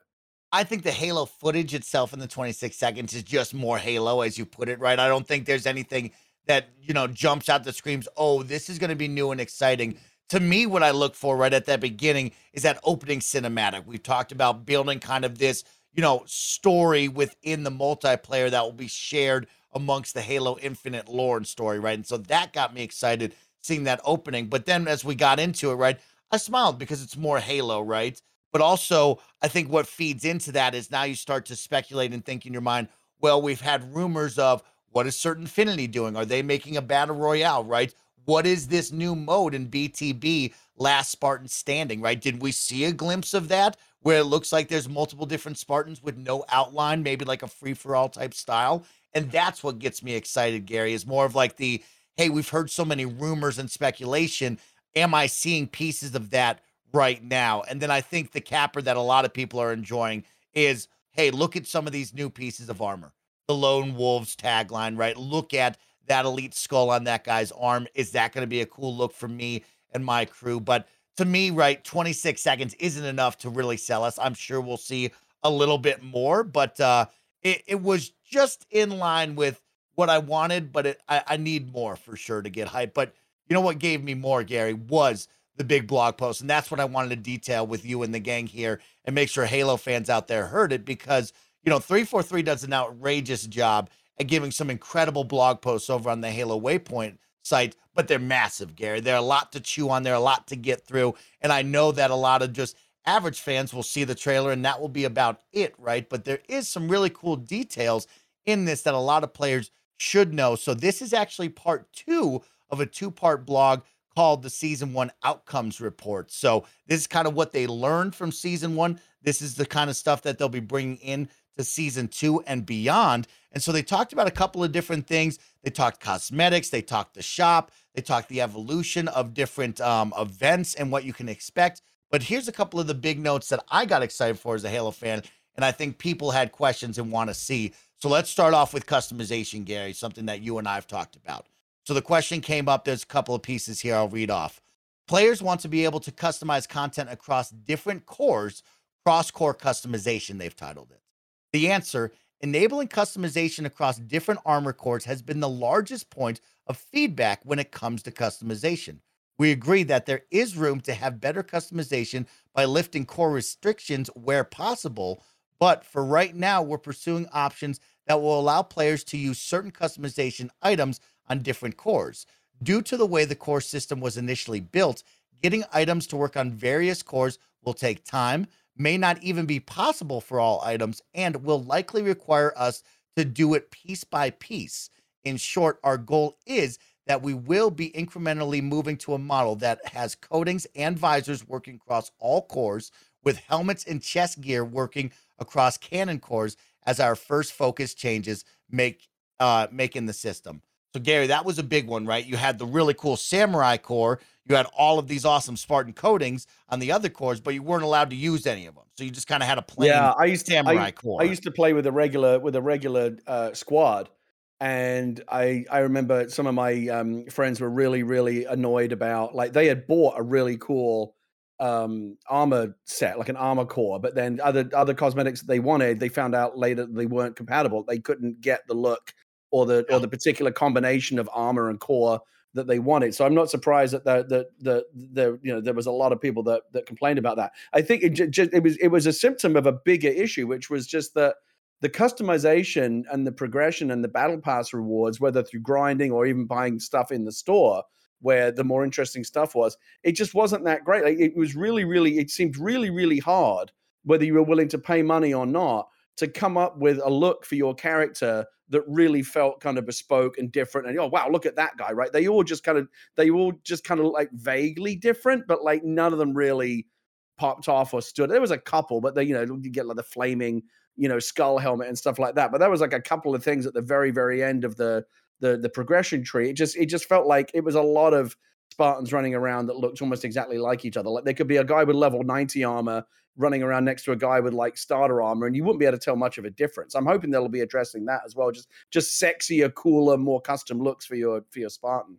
I think the Halo footage itself in the 26 seconds is just more Halo, as you put it, right? I don't think there's anything that, you know, jumps out that screams, oh, this is going to be new and exciting. To me, what I look for right at that beginning is that opening cinematic. We've talked about building kind of this, you know, story within the multiplayer that will be shared amongst the Halo Infinite lore and story, right? And so that got me excited seeing that opening. But then as we got into it, right, I smiled because it's more Halo, right? But also, I think what feeds into that is now you start to speculate and think in your mind, well, we've had rumors of what is Certain Affinity doing? Are they making a battle royale, right? What is this new mode in BTB, Last Spartan Standing, right? Did we see a glimpse of that where it looks like there's multiple different Spartans with no outline, maybe like a free for all type style? And that's what gets me excited, Gary, is more of like the hey, we've heard so many rumors and speculation. Am I seeing pieces of that right now? And then I think the capper that a lot of people are enjoying is hey, look at some of these new pieces of armor. The Lone Wolves tagline, right? Look at that elite skull on that guy's arm. Is that going to be a cool look for me and my crew? But to me, right, 26 seconds isn't enough to really sell us. I'm sure we'll see a little bit more, but uh, it, it was just in line with what I wanted, but it, I, I need more for sure to get hype. But you know what gave me more, Gary, was the big blog post. And that's what I wanted to detail with you and the gang here and make sure Halo fans out there heard it because, you know, 343 does an outrageous job at giving some incredible blog posts over on the Halo Waypoint site, but they're massive, Gary. They're a lot to chew on, they're a lot to get through. And I know that a lot of just average fans will see the trailer and that will be about it, right? But there is some really cool details in this that a lot of players should know. So this is actually part two of a two-part blog called the season one outcomes report. So this is kind of what they learned from season one. This is the kind of stuff that they'll be bringing in to season two and beyond. And so they talked about a couple of different things. They talked cosmetics, they talked the shop, they talked the evolution of different um, events and what you can expect. But here's a couple of the big notes that I got excited for as a Halo fan, and I think people had questions and want to see. So let's start off with customization, Gary, something that you and I have talked about. So the question came up. There's a couple of pieces here I'll read off. Players want to be able to customize content across different cores, cross core customization, they've titled it. The answer enabling customization across different armor cores has been the largest point of feedback when it comes to customization. We agree that there is room to have better customization by lifting core restrictions where possible, but for right now, we're pursuing options that will allow players to use certain customization items on different cores. Due to the way the core system was initially built, getting items to work on various cores will take time, may not even be possible for all items, and will likely require us to do it piece by piece. In short, our goal is that we will be incrementally moving to a model that has coatings and visors working across all cores, with helmets and chest gear working across canon cores as our first focus changes make uh making the system. So Gary, that was a big one, right? You had the really cool samurai core, you had all of these awesome Spartan coatings on the other cores, but you weren't allowed to use any of them. So you just kind of had a plain yeah, I used to, samurai I, core. I used to play with a regular with a regular uh, squad, and I I remember some of my um, friends were really really annoyed about like they had bought a really cool um, armor set, like an armor core, but then other other cosmetics that they wanted, they found out later they weren't compatible. They couldn't get the look or the or the particular combination of armor and core that they wanted. So I'm not surprised that the the the, the you know there was a lot of people that that complained about that. I think it just it was it was a symptom of a bigger issue, which was just that the customization and the progression and the battle pass rewards, whether through grinding or even buying stuff in the store, where the more interesting stuff was. It just wasn't that great. Like, it was really, really, it seemed really, really hard, whether you were willing to pay money or not, to come up with a look for your character that really felt kind of bespoke and different. And oh wow, look at that guy, right? They all just kind of they all just kind of like vaguely different, but like none of them really popped off or stood. There was a couple, but they, you know, you get like the flaming, you know, skull helmet and stuff like that. But that was like a couple of things at the very, very end of the the the progression tree. It just it just felt like it was a lot of Spartans running around that looked almost exactly like each other. Like there could be a guy with level 90 armor running around next to a guy with like starter armor, and you wouldn't be able to tell much of a difference. I'm hoping they'll be addressing that as well. Just just sexier, cooler, more custom looks for your for your Spartan.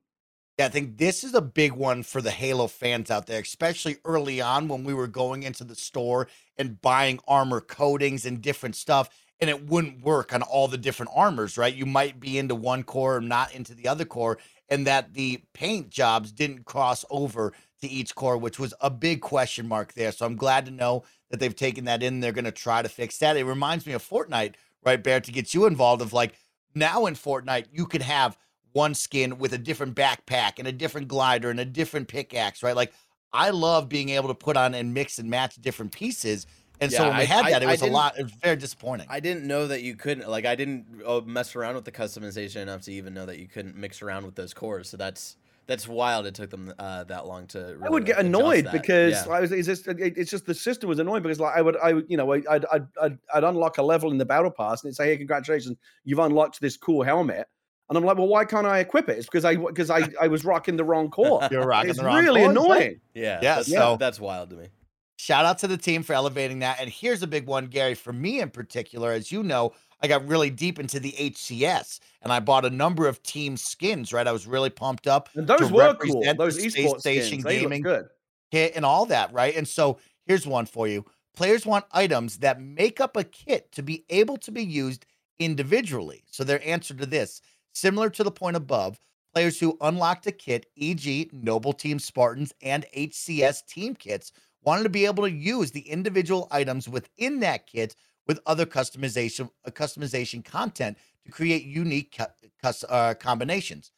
Yeah, I think this is a big one for the Halo fans out there, especially early on when we were going into the store and buying armor coatings and different stuff and it wouldn't work on all the different armors, right? You might be into one core and not into the other core, and that the paint jobs didn't cross over to each core, which was a big question mark there. So I'm glad to know that they've taken that in. They're going to try to fix that. It reminds me of Fortnite, right, Bear, to get you involved of like now in Fortnite, you could have one skin with a different backpack and a different glider and a different pickaxe, right? Like I love being able to put on and mix and match different pieces and yeah, so when we I, had that, I, it was a lot. It was very disappointing. I didn't know that you couldn't. Like, I didn't uh, mess around with the customization enough to even know that you couldn't mix around with those cores. So that's that's wild. It took them uh, that long to. Really I would get annoyed because yeah. I was. It's just, it's just the system was annoying because like I would I would you know I'd, I'd I'd I'd unlock a level in the battle pass and it'd say hey congratulations you've unlocked this cool helmet. And I'm like, well, why can't I equip it? It's because I because I, I was rocking the wrong core. You're rocking it's the wrong really core. annoying. Yeah, yeah. That's, so that's wild to me. Shout out to the team for elevating that. And here's a big one, Gary, for me in particular. As you know, I got really deep into the HCS and I bought a number of team skins, right? I was really pumped up. And those were cool. Those esports station skins, gaming good. kit and all that, right? And so here's one for you. Players want items that make up a kit to be able to be used individually. So their answer to this, similar to the point above, players who unlocked a kit, e.g., Noble Team Spartans and HCS team kits, wanted to be able to use the individual items within that kit with other customization uh, customization content to create unique uh, combinations.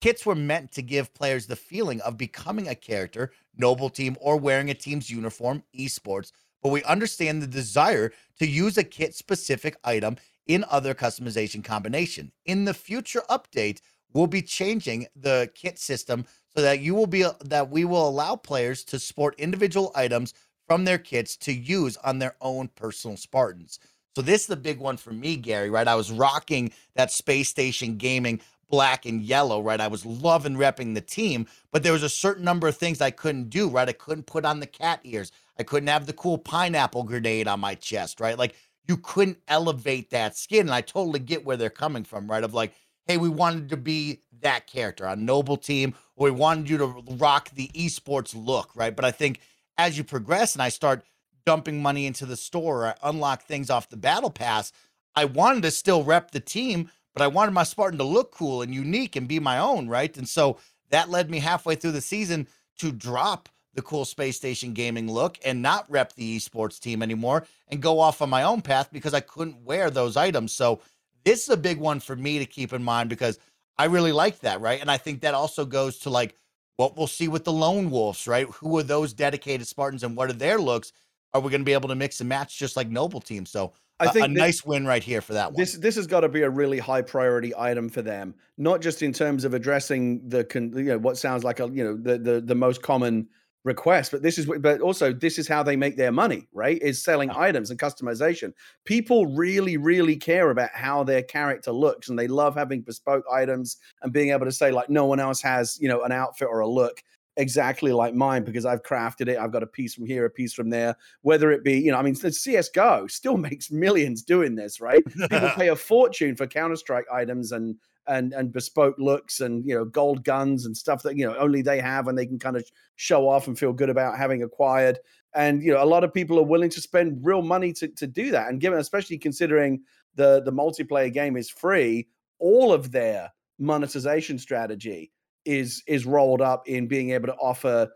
Kits were meant to give players the feeling of becoming a character, noble team, or wearing a team's uniform, esports. But we understand the desire to use a kit specific item in other customization combination. In the future update, we'll be changing the kit system so that you will be that we will allow players to sport individual items from their kits to use on their own personal Spartans. So this is the big one for me, Gary, right? I was rocking that space station gaming black and yellow, right? I was loving repping the team, but there was a certain number of things I couldn't do, right? I couldn't put on the cat ears. I couldn't have the cool pineapple grenade on my chest, right? Like you couldn't elevate that skin. And I totally get where they're coming from, right? Of like, hey, we wanted to be that character on Noble Team, or we wanted you to rock the esports look, right? But I think as you progress and I start dumping money into the store, I unlock things off the battle pass, I wanted to still rep the team, but I wanted my Spartan to look cool and unique and be my own, right? And so that led me halfway through the season to drop the cool space station gaming look and not rep the esports team anymore and go off on my own path because I couldn't wear those items. So this is a big one for me to keep in mind because I really like that, right? And I think that also goes to like what we'll see with the lone wolves, right? Who are those dedicated Spartans and what are their looks? Are we going to be able to mix and match just like Noble Team? So I think a, this, nice win right here for that one. This this has got to be a really high priority item for them, not just in terms of addressing the con, you know what sounds like a you know the the, the most common request but this is but also this is how they make their money right is selling items and customization people really really care about how their character looks and they love having bespoke items and being able to say like no one else has you know an outfit or a look exactly like mine because I've crafted it. I've got a piece from here, a piece from there. Whether it be, you know, I mean, the CS:GO still makes millions doing this, right? People pay a fortune for Counter Strike items and and and bespoke looks and you know gold guns and stuff that you know only they have and they can kind of show off and feel good about having acquired. And you know a lot of people are willing to spend real money to, to do that. And given especially considering the the multiplayer game is free all of their monetization strategy is is rolled up in being able to offer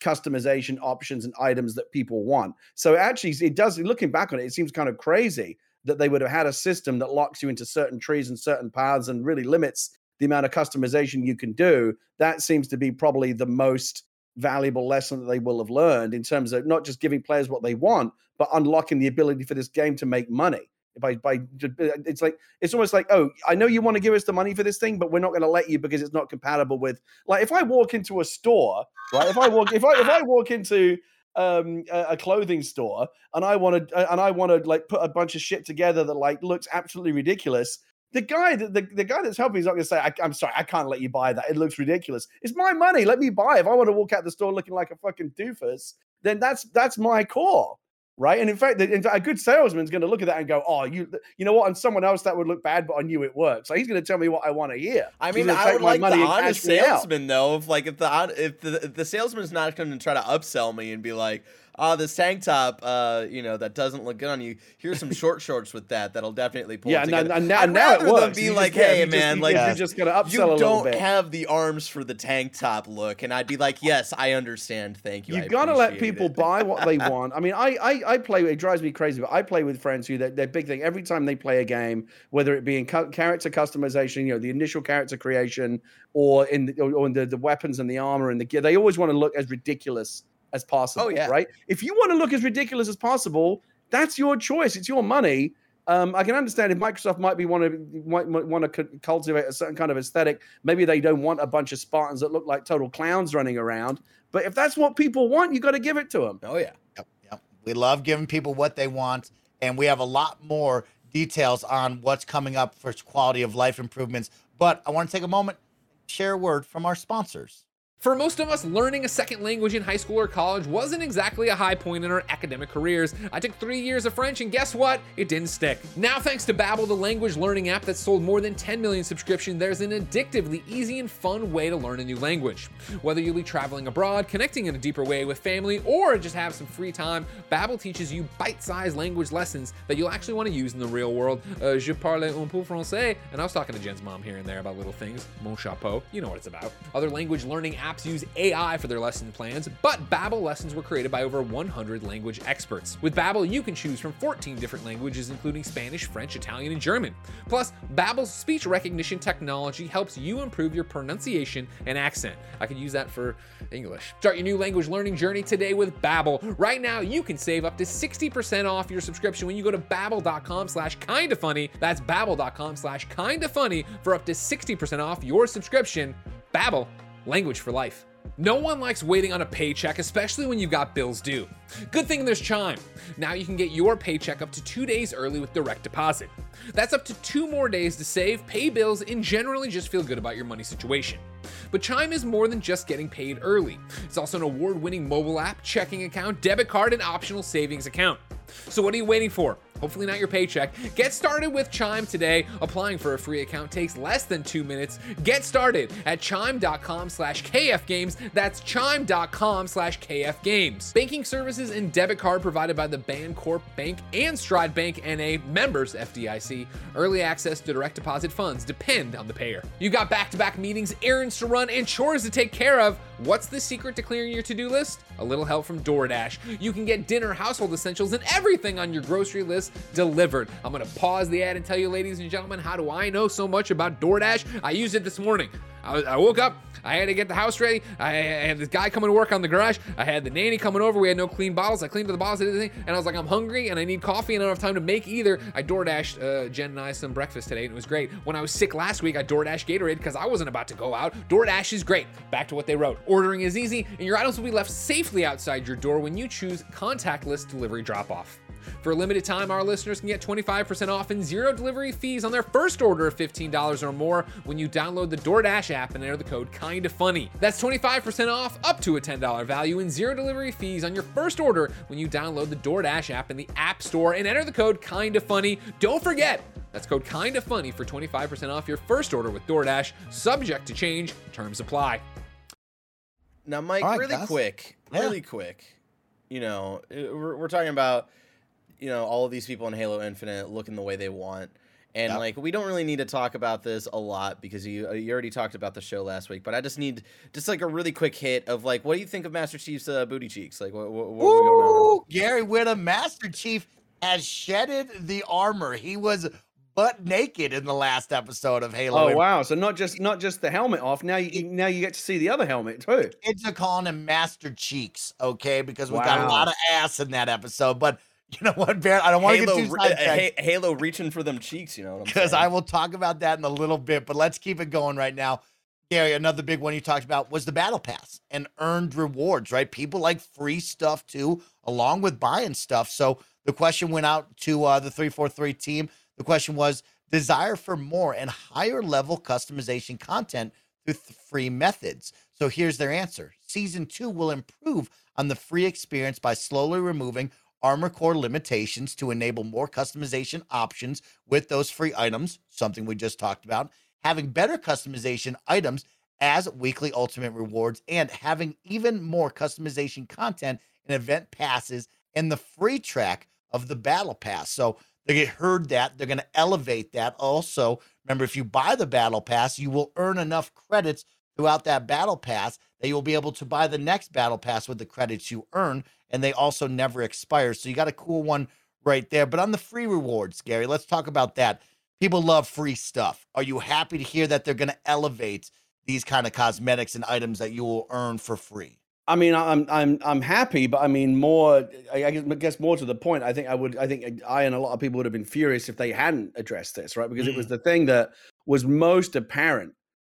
customization options and items that people want. So actually it does looking back on it it seems kind of crazy that they would have had a system that locks you into certain trees and certain paths and really limits the amount of customization you can do. That seems to be probably the most valuable lesson that they will have learned in terms of not just giving players what they want, but unlocking the ability for this game to make money. By by, uh, it's like it's almost like oh, I know you want to give us the money for this thing, but we're not going to let you because it's not compatible with. Like if I walk into a store, right? If I walk if I if I walk into um, a, a, clothing store and I want to and I want to like put a bunch of shit together that like looks absolutely ridiculous. The guy, the, the, the guy that's helping is not going to say, I, "I'm sorry, I can't let you buy that. It looks ridiculous. It's my money. Let me buy. If I want to walk out the store looking like a fucking doofus, then that's that's my call." Right? And in fact, a good salesman's going to look at that and go, "Oh, you, you know what?" On someone else that would look bad, but on you it works. So he's going to tell me what I want to hear. I mean, I would like the honest salesman though. If like if the if the if the salesman's not going to try to upsell me and be like, oh, this tank top, uh, you know, that doesn't look good on you. Here's some short shorts with that that'll definitely pull. Yeah, it now, together. now, I'd now it rather works. Be You like, just, hey, you man, you- like you're just gonna upsell you a little bit. You don't have the arms for the tank top look, and I'd be like, yes, I understand. Thank you. You've got to let people it. buy what they want. I mean, I, I I play. It drives me crazy, but I play with friends who their, their big thing every time they play a game, whether it be in ca- character customization, you know, the initial character creation, or in the, or in the, the weapons and the armor and the gear, they always want to look as ridiculous as possible. Oh, yeah. right. If you want to look as ridiculous as possible, that's your choice. It's your money. Um, I can understand if Microsoft might be want to might, might want to cultivate a certain kind of aesthetic. Maybe they don't want a bunch of Spartans that look like total clowns running around. But if that's what people want, you got to give it to them. Oh yeah. Yep, yep. We love giving people what they want, and we have a lot more details on what's coming up for quality of life improvements. But I want to take a moment, share a word from our sponsors. For most of us, learning a second language in high school or college wasn't exactly a high point in our academic careers. I took three years of French, and guess what? It didn't stick. Now, thanks to Babbel, the language learning app that sold more than 10 million subscriptions, there's an addictively easy and fun way to learn a new language. Whether you'll be traveling abroad, connecting in a deeper way with family, or just have some free time, Babbel teaches you bite-sized language lessons that you'll actually want to use in the real world. Uh, je parle un peu français, and I was talking to Jen's mom here and there about little things. Mon chapeau, you know what it's about. Other language learning apps use AI for their lesson plans, but Babbel lessons were created by over 100 language experts. With Babbel, you can choose from 14 different languages including Spanish, French, Italian, and German. Plus, Babbel's speech recognition technology helps you improve your pronunciation and accent. I could use that for English. Start your new language learning journey today with Babbel. Right now, you can save up to 60% off your subscription when you go to babbel.com slash kinda funny. That's babbel.com slash kinda funny for up to 60% off your subscription. Babbel, language for life. No one likes waiting on a paycheck, especially when you've got bills due. Good thing there's Chime. Now you can get your paycheck up to two days early with direct deposit. That's up to two more days to save, pay bills, and generally just feel good about your money situation. But Chime is more than just getting paid early. It's also an award winning mobile app, checking account, debit card, and optional savings account. So what are you waiting for? Hopefully not your paycheck. Get started with Chime today. Applying for a free account takes less than two minutes. Get started at chime.com slash kfgames. That's chime.com slash kfgames. Banking services and debit card provided by the Bancorp Bank and Stride Bank NA members FDIC. Early access to direct deposit funds depend on the payer. You got back-to-back meetings, errands to run, and chores to take care of. What's the secret to clearing your to-do list? A little help from DoorDash. You can get dinner, household essentials, and everything on your grocery list delivered. I'm gonna pause the ad and tell you, ladies and gentlemen, how do I know so much about DoorDash? I used it this morning. I, I woke up, I had to get the house ready. I, had this guy coming to work on the garage. I had the nanny coming over. We had no clean bottles. I cleaned the bottles and everything. And I was like, I'm hungry and I need coffee and I don't have time to make either. I DoorDashed uh, Jen and I some breakfast today and it was great. When I was sick last week, I DoorDashed Gatorade because I wasn't about to go out. DoorDash is great. Back to what they wrote. Ordering is easy and your items will be left safely outside your door when you choose contactless delivery drop off. For a limited time, our listeners can get 25% off and zero delivery fees on their first order of $15 or more when you download the DoorDash app and enter the code Kinda Funny. That's 25% off up to a $10 value and zero delivery fees on your first order when you download the DoorDash app in the App Store and enter the code Kinda Funny. Don't forget, that's code Kinda Funny for 25% off your first order with DoorDash, subject to change, terms apply. Now, Mike, All right, really guys. quick, Yeah. really quick. You know, uh, we're, we're talking about, you know, all of these people in Halo Infinite looking the way they want. And Yep. like, we don't really need to talk about this a lot because you you already talked about the show last week. But I just need just like a really quick hit of like, what do you think of Master Chief's uh, booty cheeks? Like, what, what, what are we going on? Ooh, Gary Whitta, Master Chief, has shedded the armor. He was butt naked in the last episode of Halo. Oh wow! So not just not just the helmet off. Now you now you get to see the other helmet too. Kids are calling him Master Cheeks, okay? Because we got a lot of ass in that episode. But you know what, Barrett? I don't want to get too uh, sidetracked Ha- Halo reaching for them cheeks, you know what I'm because? I will talk about that in a little bit. But let's keep it going right now. Gary, another big one you talked about was the battle pass and earned rewards, right? People like free stuff too, along with buying stuff. So the question went out to uh, the 343 team. The question was desire for more and higher level customization content through th- free methods. So here's their answer Season two will improve on the free experience by slowly removing armor core limitations to enable more customization options with those free items, something we just talked about, having better customization items as weekly ultimate rewards, and having even more customization content and event passes and the free track of the battle pass. So they heard that. They're going to elevate that. Also, remember, if you buy the battle pass, you will earn enough credits throughout that battle pass that you'll be able to buy the next battle pass with the credits you earn. And they also never expire. So you got a cool one right there. But on the free rewards, Gary, let's talk about that. People love free stuff. Are you happy to hear that they're going to elevate these kind of cosmetics and items that you will earn for free? I mean, I'm I'm I'm happy, but I mean, more. I guess more to the point. I think I would. I think I and a lot of people would have been furious if they hadn't addressed this, right? Because mm. it was mm. the thing that was most apparent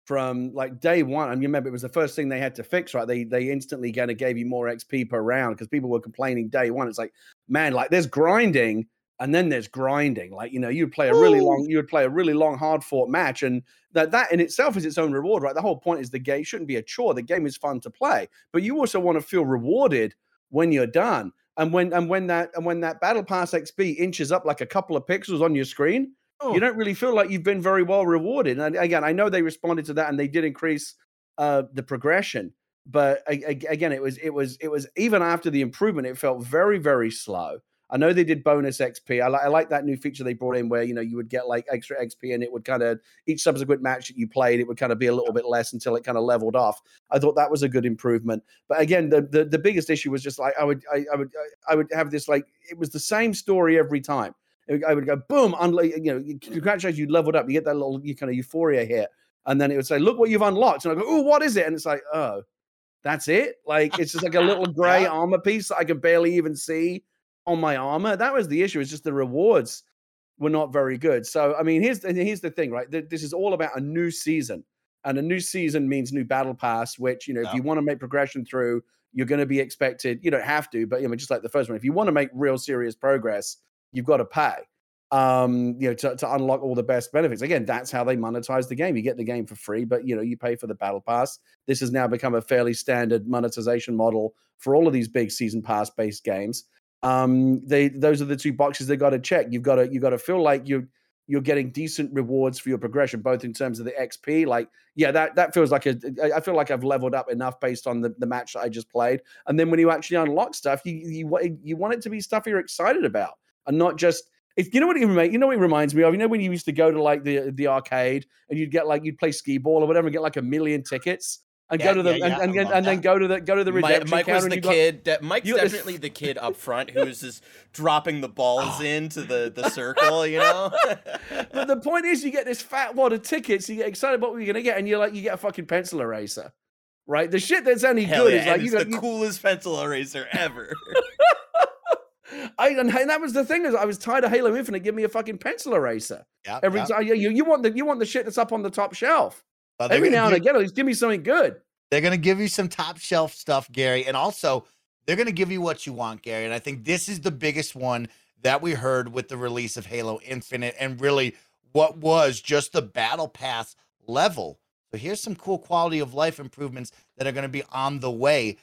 from like day one. I you remember, it was the first thing they had to fix, right? They they instantly kind of gave you more XP per round because people were complaining day one. It's like, man, like there's grinding and then there's grinding. Like you know, you'd play a really Ooh. long, you would play a really long, hard fought match, and that that in itself is its own reward, right? The whole point is the game shouldn't be a chore. The game is fun to play, but you also want to feel rewarded when you're done. And when and when that and when that battle pass XP inches up like a couple of pixels on your screen, you don't really feel like you've been very well rewarded. And again, I know they responded to that and they did increase uh, the progression, but again, it was it was it was even after the improvement, it felt very very slow. I know they did bonus XP. I, li- I like that new feature they brought in where you know you would get like extra XP and it would kind of each subsequent match that you played it would kind of be a little bit less until it kind of leveled off. I thought that was a good improvement. But again, the the, the biggest issue was just like I would I, I would I would have this like it was the same story every time. I would go boom, unlike you know, congratulations, you leveled up. You get that little you kind of euphoria hit, and then it would say, "Look what you've unlocked," and I go, "Oh, what is it?" And it's like, "Oh, that's it." Like it's just like a little gray armor piece that I can barely even see on my armor. That was the issue. It's just the rewards were not very good. So I mean, here's here's the thing, right? This is all about a new season, and a new season means new battle pass. Which you know, if you want to make progression through, you're going to be expected. You don't have to, but you know, just like the first one, if you want to make real serious progress, you've got to pay. Um, you know, to, to unlock all the best benefits. Again, that's how they monetize the game. You get the game for free, but you know, you pay for the battle pass. This has now become a fairly standard monetization model for all of these big season pass based games um, they those are the two boxes they got to check. You've got to you got to feel like you you're getting decent rewards for your progression, both in terms of the XP. Like, yeah, that that feels like a. I feel like I've leveled up enough based on the, the match that I just played. And then when you actually unlock stuff, you you you want it to be stuff you're excited about, and not just. If you know what it you know what it reminds me of. You know when you used to go to like the the arcade and you'd get like you'd play skee ball or whatever and get like a million tickets and yeah, go to the yeah, yeah, and, and, and then go to the go to the redemption Mike, Mike was the kid. Got, Mike's you, definitely the kid up front who is just dropping the balls oh. into the the circle. You know. but the point is, you get this fat wad of tickets. You get excited about what you're gonna get, and you're like, you get a fucking pencil eraser, right? The shit that's any Hell good is like you got the you, coolest pencil eraser ever. I and, and, that was the thing is I was tired of Halo Infinite. Give me a fucking pencil eraser. Yeah. Every yep. time you, you want the you want the shit that's up on the top shelf. Every now and again, at least give me something good. They're to give you some top shelf stuff, Gary, and also they're to give you what you want, Gary. And I think this is the biggest one that we heard with the release of Halo Infinite, and really what was just the Battle Pass level. So here's some cool quality of life improvements that are going to be on the way.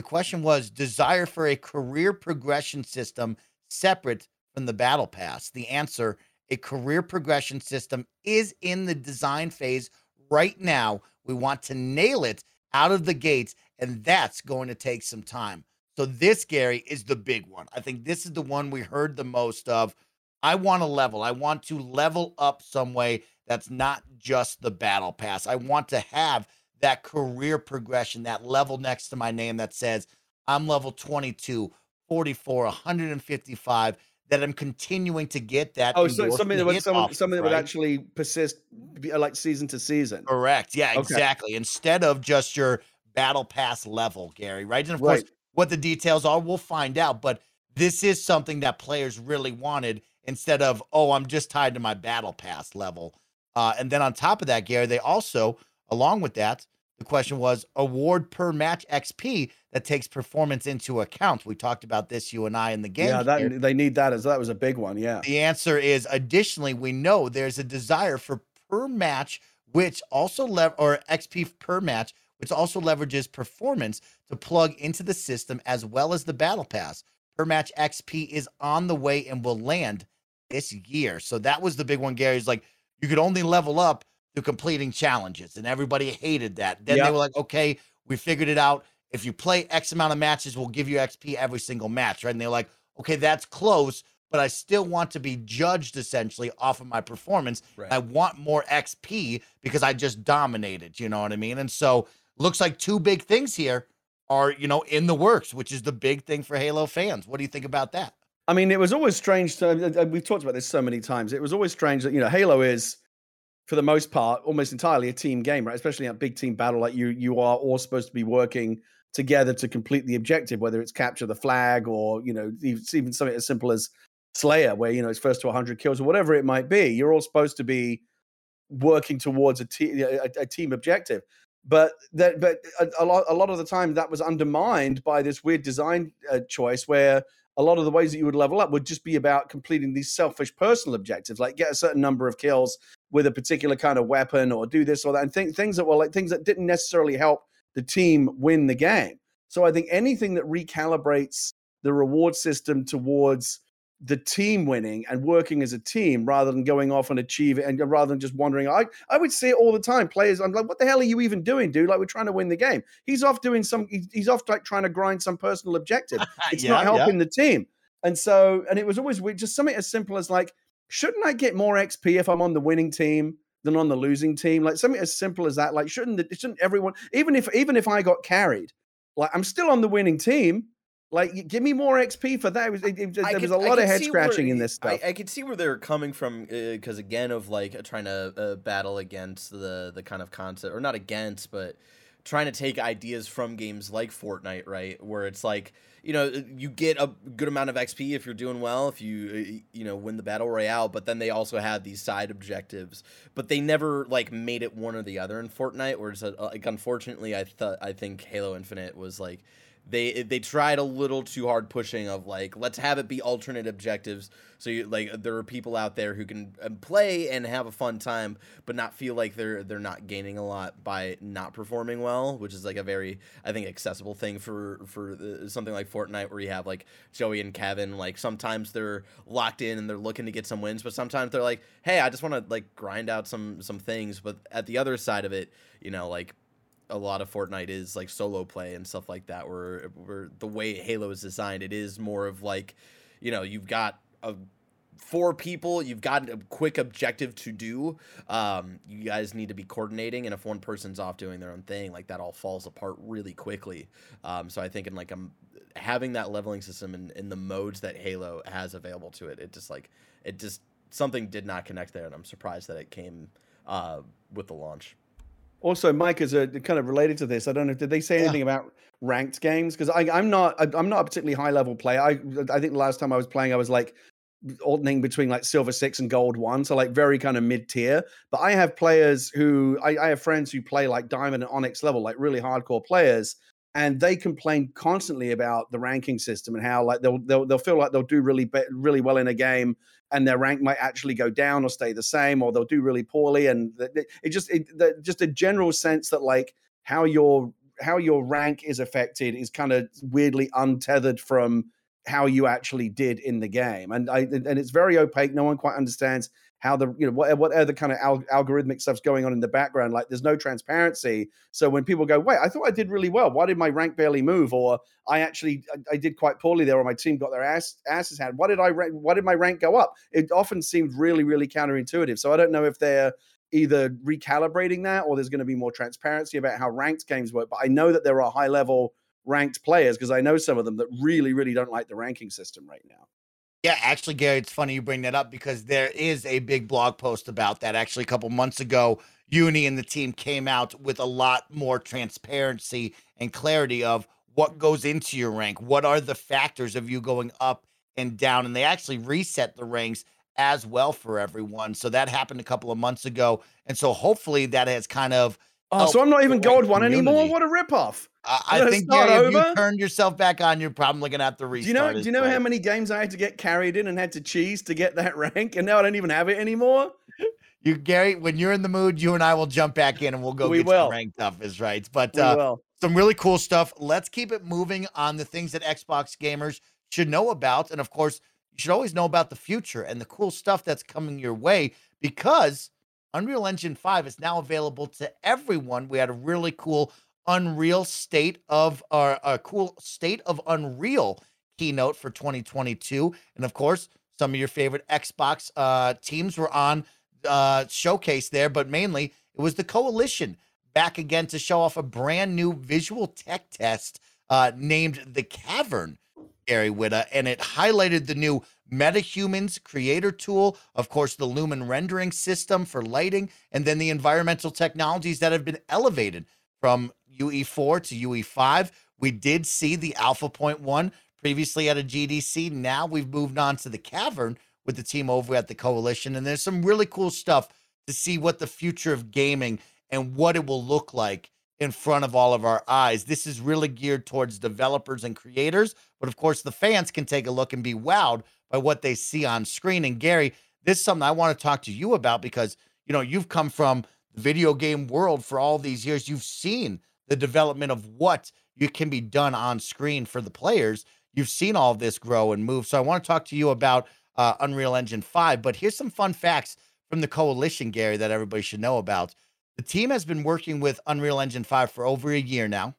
The question was desire for a career progression system separate from the Battle Pass. The answer a career progression system is in the design phase right now. We want to nail it out of the gates, and that's going to take some time. So, this, Gary, is the big one. I think this is the one we heard the most of. I want to level. I want to level up some way that's not just the battle pass. I want to have that career progression, that level next to my name that says I'm level 22, 44, 155 that I'm continuing to get that. Oh, so something that would something, something that would actually persist, like season to season. Correct. Yeah, okay. exactly. Instead of just your battle pass level, Gary. Right. And of right. course, what the details are, we'll find out. But this is something that players really wanted instead of oh, I'm just tied to my battle pass level. Uh, and then on top of that, Gary, they also, along with that, the question was award per match XP that takes performance into account. We talked about this, you and I, in the game. Yeah, that they need that as that was a big one. Yeah. The answer is additionally, we know there's a desire for per match, which also lev or XP per match, which also leverages performance to plug into the system as well as the battle pass. Per match XP is on the way and will land this year. So that was the big one. Gary's like, you could only level up to completing challenges, and everybody hated that. Then yep. they were like, okay, we figured it out. if you play X amount of matches, we'll give you XP every single match, right? And they're like, okay, that's close, but I still want to be judged essentially off of my performance. Right. I want more XP because I just dominated, you know what I mean? And so looks like two big things here are, you know, in the works, which is the big thing for Halo fans. What do you think about that? I mean, it was always strange. To, we've talked about this so many times. It was always strange that you know Halo is, for the most part, almost entirely a team game, right? Especially a big team battle, like you you are all supposed to be working together to complete the objective, whether it's capture the flag or you know even something as simple as Slayer, where you know it's first to 100 kills or whatever it might be. You're all supposed to be working towards a, te- a, a team objective. But that, but a, a, lot, a lot of the time that was undermined by this weird design uh, choice where a lot of the ways that you would level up would just be about completing these selfish personal objectives, like get a certain number of kills with a particular kind of weapon or do this or that, and th- things that were like things that didn't necessarily help the team win the game. So I think anything that recalibrates the reward system towards the team winning and working as a team rather than going off and achieving and rather than just wondering. I, I would see it all the time. Players, I'm like, what the hell are you even doing, dude? Like, we're trying to win the game. He's off doing some, he's off like trying to grind some personal objective. It's yeah, not helping yeah. the team. And so, and it was always just something as simple as like, shouldn't I get more XP if I'm on the winning team than on the losing team? Like something as simple as that. Like, shouldn't the, shouldn't everyone, even if even if I got carried, like I'm still on the winning team. Like, give me more XP for that. It was, it, it, there could, was a lot of head scratching where, in this stuff. I, I, could see where they're coming from because uh, again, of like trying to uh, battle against the the kind of concept, or not against, but trying to take ideas from games like Fortnite, right? Where it's like you know you get a good amount of XP if you're doing well, if you uh, you know win the battle royale, but then they also have these side objectives, but they never like made it one or the other in Fortnite. Whereas like unfortunately, I thought I think Halo Infinite was like they they tried a little too hard pushing of like let's have it be alternate objectives. So you like there are people out there who can um, play and have a fun time but not feel like they're they're not gaining a lot by not performing well which is like a very i think accessible thing for for something like fortnite where you have like joey and kevin. Like sometimes they're locked in and they're looking to get some wins but sometimes they're like hey i just want to like grind out some some things. But at the other side of it you know like a lot of Fortnite is like solo play and stuff like that. Where where the way Halo is designed, it is more of like, you know, you've got a four people, you've got a quick objective to do. Um, you guys need to be coordinating, and if one person's off doing their own thing, like that all falls apart really quickly. Um, so I think in like I'm um, having that leveling system in, in the modes that Halo has available to it, it just like it just something did not connect there, and I'm surprised that it came uh, with the launch. Also, Mike is a kind of related to this. I don't know. Did they say anything yeah. about ranked games? Because I'm not. I'm not a particularly high level player. I I think the last time I was playing, I was like alternating between like silver six and gold one, so like very kind of mid tier. But I have players who I, I have friends who play like diamond and onyx level, like really hardcore players, and they complain constantly about the ranking system and how like they'll they'll, they'll feel like they'll do really be- really well in a game and their rank might actually go down or stay the same or they'll do really poorly. And it just it, just a general sense that like how your how your rank is affected is kind of weirdly untethered from how you actually did in the game. And i and it's very opaque. No one quite understands how the you know what what other kind of al- algorithmic stuff's going on in the background like there's no transparency. So when people go wait i thought i did really well. Why did my rank barely move? Or i actually i, I did quite poorly there or my team got their ass asses handed. Why did i rank why did my rank go up? It often seemed really really counterintuitive. So i don't know if they're either recalibrating that or there's going to be more transparency about how ranked games work but i know that there are high level ranked players because i know some of them that really really don't like the ranking system right now yeah, actually, Gary, it's funny you bring that up because there is a big blog post about that. Actually, a couple months ago, Uni and the team came out with a lot more transparency and clarity of what goes into your rank. What are the factors of you going up and down? And they actually reset the ranks as well for everyone. So that happened a couple of months ago. And so hopefully that has kind of Oh, so I'm not even gold one anymore. What a ripoff! I, I think Gary, if you turned yourself back on, you're probably gonna have to restart. Do you know? Do you know how many games I had to get carried in and had to cheese to get that rank, and now I don't even have it anymore. You, Gary, when you're in the mood, you and I will jump back in and we'll go we get will. some ranked up is right. But uh, some really cool stuff. Let's keep it moving on the things that Xbox gamers should know about, and of course, you should always know about the future and the cool stuff that's coming your way because Unreal Engine 5 is now available to everyone. We had a really cool Unreal State of or a cool State of Unreal keynote for 2022, and of course, some of your favorite Xbox uh, teams were on uh, showcase there, but mainly it was the Coalition back again to show off a brand new visual tech test uh, named the Cavern, Gary Whitta, and it highlighted the new MetaHumans creator tool, of course, the Lumen rendering system for lighting, and then the environmental technologies that have been elevated from UE4 to UE5. We did see the Alpha Point one previously at a GDC. Now we've moved on to the Cavern with the team over at the Coalition, and there's some really cool stuff to see what the future of gaming and what it will look like in front of all of our eyes. This is really geared towards developers and creators, but of course, the fans can take a look and be wowed by what they see on screen. And Gary, this is something I want to talk to you about because you know you've come from the video game world for all these years. You've seen the development of what you can be done on screen for the players. You've seen all this grow and move. So I want to talk to you about uh, Unreal Engine 5. But here's some fun facts from the coalition, Gary, that everybody should know about. The team has been working with Unreal Engine 5 for over a year now.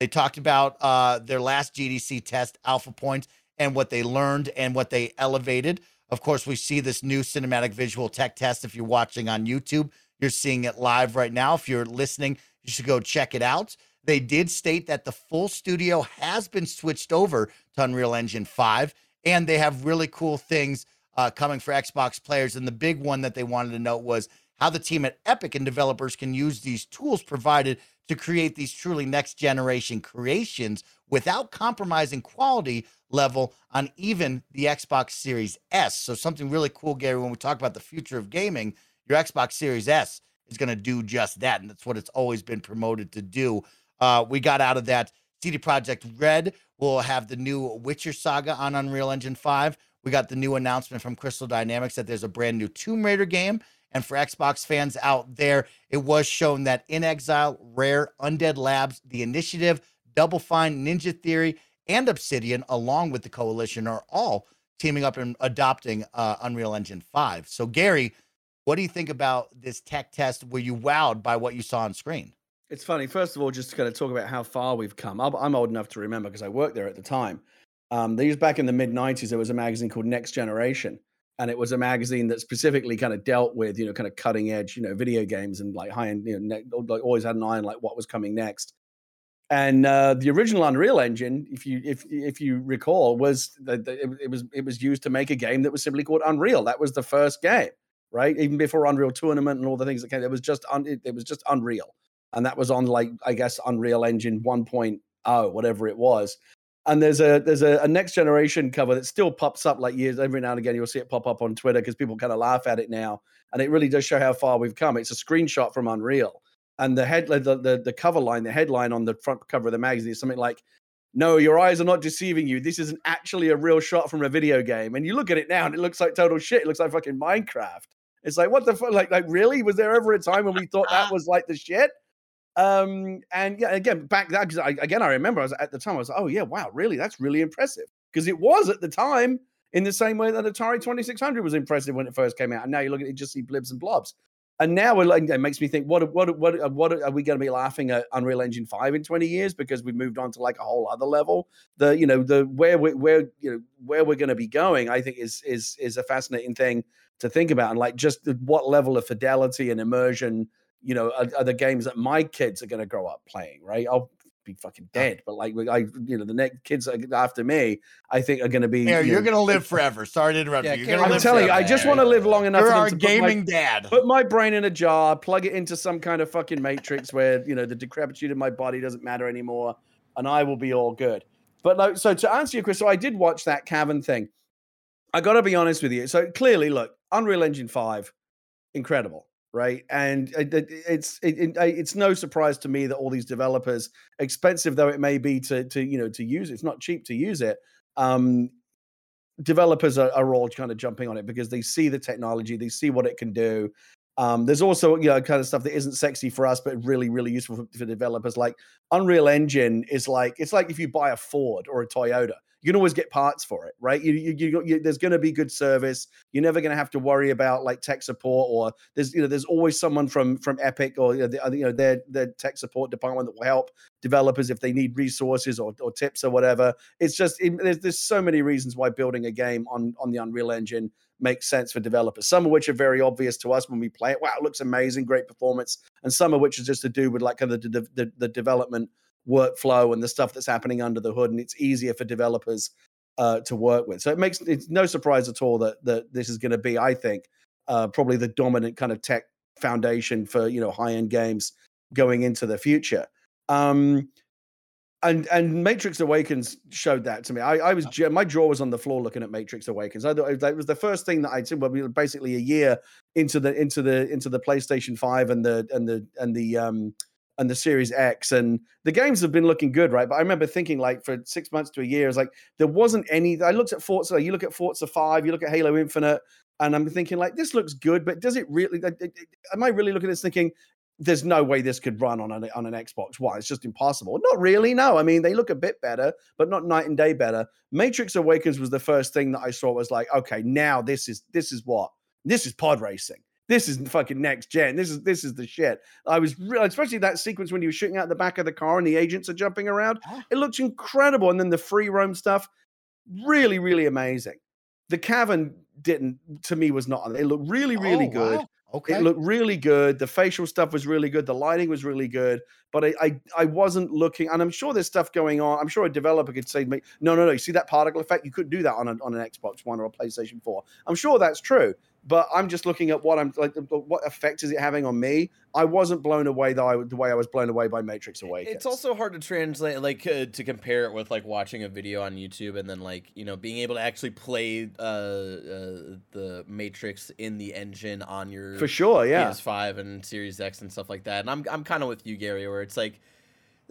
They talked about uh, their last GDC test, Alpha Point, and what they learned and what they elevated. Of course, we see this new cinematic visual tech test. If you're watching on YouTube, you're seeing it live right now. If you're listening, you should go check it out. They did state that the full studio has been switched over to Unreal Engine 5, and they have really cool things uh, coming for Xbox players. And the big one that they wanted to note was how the team at Epic and developers can use these tools provided to create these truly next generation creations without compromising quality level on even the Xbox Series S. So, something really cool, Gary, when we talk about the future of gaming, your Xbox Series S is going to do just that. And that's what it's always been promoted to do. Uh, we got out of that. CD Projekt Red will have the new Witcher saga on Unreal Engine 5. We got the new announcement from Crystal Dynamics that there's a brand new Tomb Raider game. And for Xbox fans out there, it was shown that inXile, Rare, Undead Labs, The Initiative, Double Fine, Ninja Theory, and Obsidian, along with the Coalition, are all teaming up and adopting uh, Unreal Engine 5. So, Gary, what do you think about this tech test? Were you wowed by what you saw on screen? It's funny. First of all, just to kind of talk about how far we've come. I'm old enough to remember because I worked there at the time. Um, these back in the mid 90s, there was a magazine called Next Generation. And it was a magazine that specifically kind of dealt with, you know, kind of cutting edge, you know, video games and like high end, you know, ne- like always had an eye on like what was coming next. And uh, the original Unreal Engine, if you if if you recall, was that it, it was it was used to make a game that was simply called Unreal. That was the first game, right? Even before Unreal Tournament and all the things that came, it was just un, it, it was just Unreal, and that was on like I guess Unreal Engine 1.0, whatever it was. And there's a there's a, a, next generation cover that still pops up like years every now and again you'll see it pop up on twitter because people kind of laugh at it now. And it really does show how far we've come. It's a screenshot from unreal. And the head the, the, the cover line the headline on the front cover of the magazine is something like no your eyes are not deceiving you. This isn't actually a real shot from a video game. And you look at it now and it looks like total shit. It looks like fucking minecraft it's like what the fuck like like really was there ever a time when we thought that was like the shit um, and yeah, again, back that because I, again, I remember I was at the time, I was like, oh yeah, wow, really, that's really impressive because it was at the time in the same way that Atari 2600 was impressive when it first came out. And now you look at it, you just see blibs and blobs. And now like, it makes me think, what, what, what, uh, what are we going to be laughing at Unreal Engine 5 in 20 years because we've moved on to like a whole other level? The, you know, the where we where, you know, where we're going to be going, I think is, is, is a fascinating thing to think about. And like just what level of fidelity and immersion you know, are, are the games that my kids are going to grow up playing, right? I'll be fucking dead, but like I, you know, the next kids after me, I think are going to be. Yeah, you are going to live forever. Sorry to interrupt yeah, you. You're I'm telling you, I just want to live long enough. You're our gaming my, dad. Put my brain in a jar, plug it into some kind of fucking matrix where you know the decrepitude of my body doesn't matter anymore, and I will be all good. But like, so to answer your question, so I did watch that Cavern thing. I got to be honest with you. So clearly, look, Unreal Engine Five, incredible right? And it's it, it's no surprise to me that all these developers, expensive though it may be to to you know to use it, it's not cheap to use it. Um, developers are, are all kind of jumping on it because they see the technology, they see what it can do. Um, there's also you know kind of stuff that isn't sexy for us, but really really useful for, for developers. Like Unreal Engine is like it's like if you buy a Ford or a Toyota. You can always get parts for it, right? You, you, you, you there's going to be good service. You're never going to have to worry about like tech support, or there's you know there's always someone from from Epic or you know their their tech support department that will help developers if they need resources or, or tips or whatever. It's just it, there's there's so many reasons why building a game on on the Unreal Engine makes sense for developers. Some of which are very obvious to us when we play it. Wow, it looks amazing, great performance, and some of which is just to do with like kind of the, the, the, the development workflow and the stuff that's happening under the hood, and it's easier for developers uh, to work with. So it makes it's no surprise at all that that this is going to be, I think, uh, probably the dominant kind of tech foundation for you know high end games going into the future. Um, and and Matrix Awakens showed that to me. I, I was my jaw was on the floor looking at Matrix Awakens. I thought that was the first thing that I'd seen. Well, we were basically a year into the into the into the PlayStation Five and the and the and the um and the Series X, and the games have been looking good, right? But I remember thinking like for six months to a year, it's like there wasn't any. I looked at Forza. You look at Forza Five. You look at Halo Infinite. And I'm thinking, like, this looks good, but does it really? Am I really looking at this thinking there's no way this could run on an on an Xbox One. It's just impossible. Not really. No, I mean they look a bit better, but not night and day better. Matrix Awakens was the first thing that I saw. Was like, okay, now this is this is what this is pod racing. This isn't fucking next gen. This is this is the shit. I was really, especially that sequence when he was shooting out the back of the car and the agents are jumping around. It looks incredible, and then the free roam stuff, really, really amazing. The cavern didn't to me was not. It looked really, really oh, good. Wow. Okay. It looked really good. The facial stuff was really good. The lighting was really good. But I, I, I wasn't looking, and I'm sure there's stuff going on. I'm sure a developer could say me, no, no, no. You see that particle effect? You couldn't do that on, a, on an Xbox One or a PlayStation 4. I'm sure that's true but I'm just looking at what I'm like. What effect is it having on me? I wasn't blown away the, the way I was blown away by Matrix Awakens. It's also hard to translate, like uh, to compare it with like watching a video on YouTube and then like you know being able to actually play uh, uh, the Matrix in the engine on your for sure, yeah, PS5 and Series X and stuff like that. And I'm I'm kind of with you, Gary, where it's like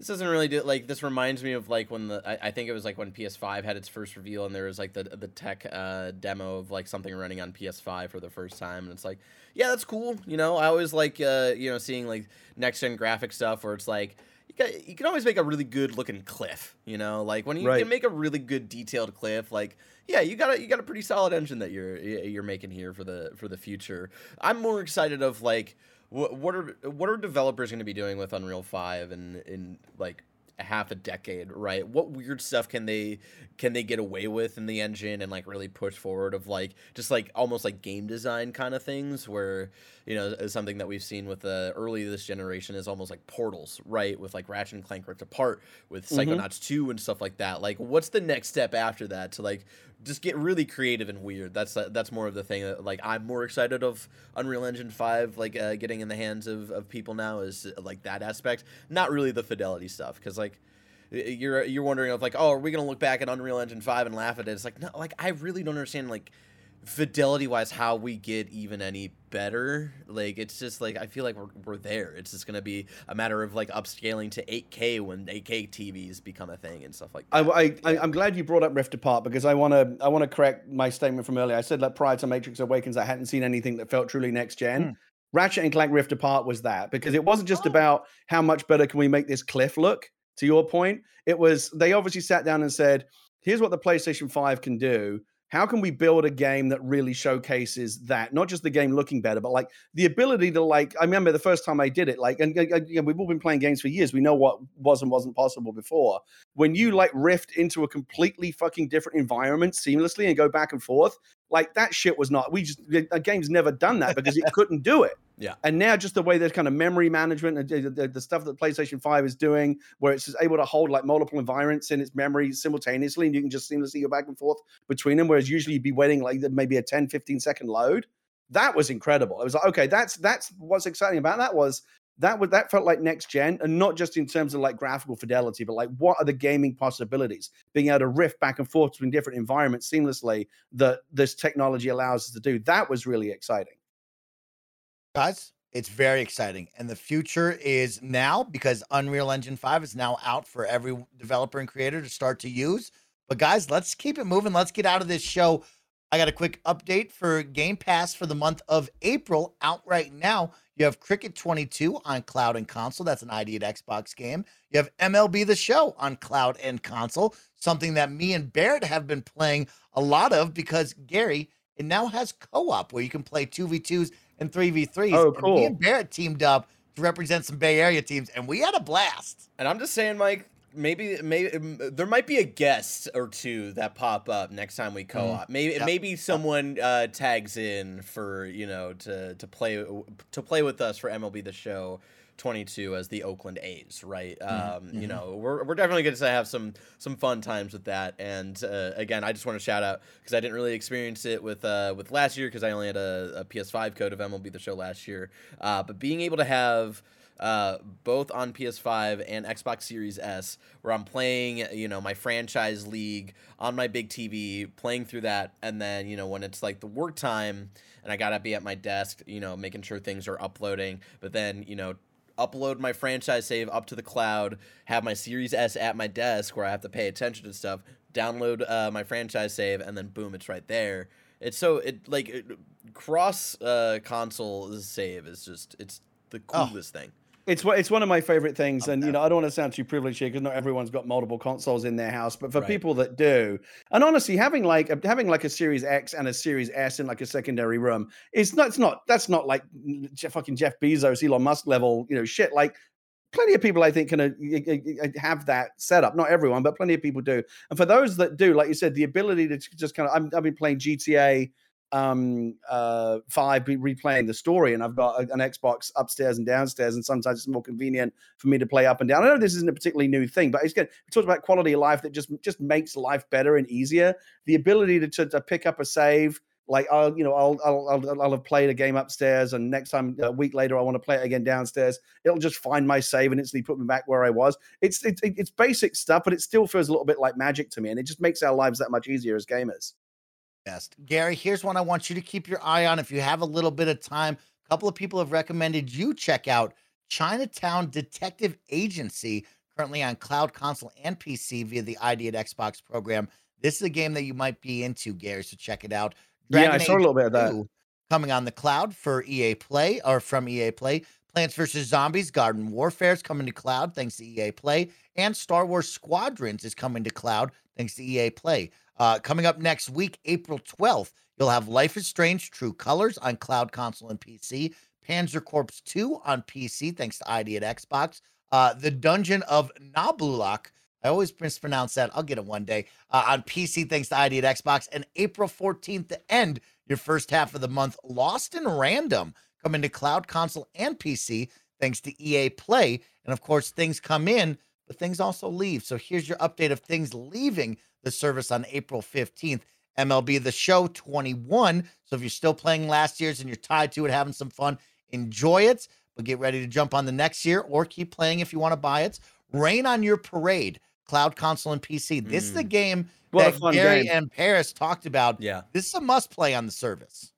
this doesn't really do like this reminds me of like when the I, I, think it was like when PS5 had its first reveal and there was like the the tech uh, demo of like something running on PS5 for the first time. And it's like yeah that's cool you know? I always like uh, you know seeing like next gen graphic stuff where it's like you can, you can always make a really good looking cliff you know? Like when you right. can make a really good detailed cliff like yeah you got a you got a pretty solid engine that you're you're making here for the for the future. I'm more excited of like what what are what are developers going to be doing with Unreal Five and in like half a decade, right? What weird stuff can they can they get away with in the engine and like really push forward of like just like almost like game design kind of things where you know something that we've seen with the early this generation is almost like portals, right? With like Ratchet and Clank ripped apart with mm-hmm. Psychonauts mm-hmm. 2 and stuff like that. Like what's the next step after that to like just get really creative and weird. That's uh, that's more of the thing that like I'm more excited of Unreal Engine 5 like uh, getting in the hands of, of people now is like that aspect, not really the fidelity stuff cuz like you're you're wondering of like, oh, are we gonna look back at Unreal Engine five and laugh at it? It's like no, like I really don't understand like fidelity wise how we get even any better. Like it's just like I feel like we're we're there. It's just gonna be a matter of like upscaling to 8K when 8K TVs become a thing and stuff like that. I, I am glad you brought up Rift Apart because I wanna I wanna correct my statement from earlier. I said that prior to Matrix Awakens, I hadn't seen anything that felt truly next gen. Hmm. Ratchet and Clank Rift Apart was that because it wasn't just oh. about how much better can we make this cliff look to your point, it was they obviously sat down and said, here's what the PlayStation 5 can do. How can we build a game that really showcases that? Not just the game looking better, but like the ability to like. I remember the first time I did it, like, and, and, and we've all been playing games for years. We know what was and wasn't possible before. When you like rift into a completely fucking different environment seamlessly and go back and forth, like that shit was not. We just a game's never done that because it couldn't do it. Yeah. And now just the way there's kind of memory management and the, the, the, stuff that PlayStation 5 is doing, where it's able to hold like multiple environments in its memory simultaneously, and you can just seamlessly go back and forth between them, whereas usually you'd be waiting like maybe a 10, 15 second load. That was incredible. It was like, okay, that's that's what's exciting about that was that was that felt like next gen, and not just in terms of like graphical fidelity, but like what are the gaming possibilities? Being able to riff back and forth between different environments seamlessly that this technology allows us to do. That was really exciting guys it's very exciting and the future is now because unreal engine 5 is now out for every developer and creator to start to use but guys let's keep it moving let's get out of this show I got a quick update for Game Pass for the month of April out right now. You have Cricket 22 on cloud and console. That's an ID at Xbox game. You have MLB The Show on cloud and console, something that me and Barrett have been playing a lot of because Gary, it now has co op where you can play 2v2s and 3v3s. Oh, And me and. Barrett teamed up to represent some Bay Area teams, and we had a blast. And I'm just saying, Mike, maybe maybe there might be a guest or two that pop up next time we co-op. Maybe Yep. maybe someone uh, tags in for you know to to play to play with us for MLB the Show. 22 as the Oakland A's, right? Um, You know, we're, we're definitely going to have some some fun times with that. And uh, again, I just want to shout out because I didn't really experience it with uh, with last year because I only had a, a PS5 code of MLB the Show last year. Uh, but being able to have uh, both on PS5 and Xbox Series S, where I'm playing, you know, my franchise league on my big TV, playing through that, and then, you know, when it's like the work time and I gotta be at my desk, you know, making sure things are uploading, but then, you know, upload my franchise save up to the cloud, have my Series S at my desk where I have to pay attention to stuff, download uh, my franchise save, and then boom, it's right there. It's so it like it, cross uh, console save is just it's the Oh. coolest thing. It's one- it's one of my favorite things, and you know I don't want to sound too privileged here because not everyone's got multiple consoles in their house, but for Right. people that do, and honestly, having like a, having like a Series X and a Series S in like a secondary room is not it's not that's not like Je- fucking Jeff Bezos, Elon Musk level, you know, shit. Like plenty of people I think can uh, have that setup. Not everyone, but plenty of people do. And for those that do, like you said, the ability to just kind of I'm, I've been playing GTA um uh five be replaying the story and i've got an xbox upstairs and downstairs and sometimes it's more convenient for me to play up and down i know this isn't a particularly new thing but it's good we talked about quality of life that just just makes life better and easier the ability to, to, to pick up a save like I'll, you know, I'll, I'll, I'll, I'll have played a game upstairs, and next time, a week later, I want to play it again downstairs. It'll just find my save and instantly put me back where I was. It's, it's, it's basic stuff, but it still feels a little bit like magic to me, and it just makes our lives that much easier as gamers. Best. Gary, here's one I want you to keep your eye on if you have a little bit of time. A couple of people have recommended you check out Chinatown Detective Agency, currently on cloud console and PC via the ID at Xbox program. This is a game that you might be into, Gary, so check it out. Yeah, I saw a little bit of that. Coming on the cloud for EA Play or from EA Play. Plants vs. Zombies Garden Warfare is coming to cloud thanks to EA Play. And Star Wars Squadrons is coming to cloud thanks to EA Play. Uh, coming up next week, April 12th, you'll have Life is Strange True Colors on cloud console and PC. Panzer Corps 2 on PC thanks to ID at Xbox. Uh, the Dungeon of Naheulbeuk. I always mispronounce that. I'll get it one day. Uh, on PC thanks to ID at Xbox. And April 14th to end your first half of the month, Lost in Random coming to cloud console and PC thanks to EA Play. And of course, things come in, but things also leave. So here's your update of things leaving the service on April 15th. MLB The Show 21. So if you're still playing last year's and you're tied to it, having some fun, enjoy it. But get ready to jump on the next year or keep playing if you want to buy it. Rain on Your Parade, cloud console and PC. This is a mm. game What that Gary game. and Parris talked about. Yeah. This is a must play on the service.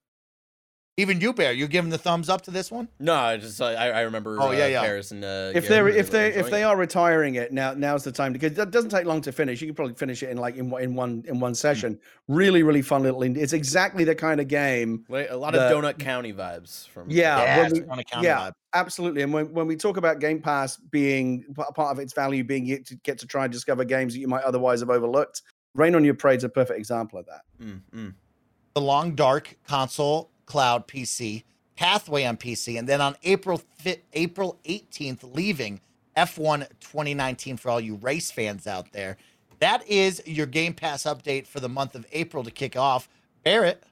Even you, Bear, you giving the thumbs up to this one? No, I just I, I remember. Oh, yeah, uh, yeah. Parris and uh, if they're really if they if they are retiring it now now's the time because that doesn't take long to finish you can probably finish it in like in, one- in one in one session really really fun little indie. it's exactly the kind of game Like, a lot the- of Donut County vibes from. Yeah, Yeah, we- on yeah vibe. absolutely and when, when we talk about game pass being p- part of its value being you to get to try and discover games that you might otherwise have overlooked rain on your parade's a perfect example of that Mm, mm. The Long Dark console, cloud, PC, Pathway on PC, and then on April fi- April 18th, leaving F1 2019 for all you race fans out there. That is your Game Pass update for the month of April to kick off. Barrett,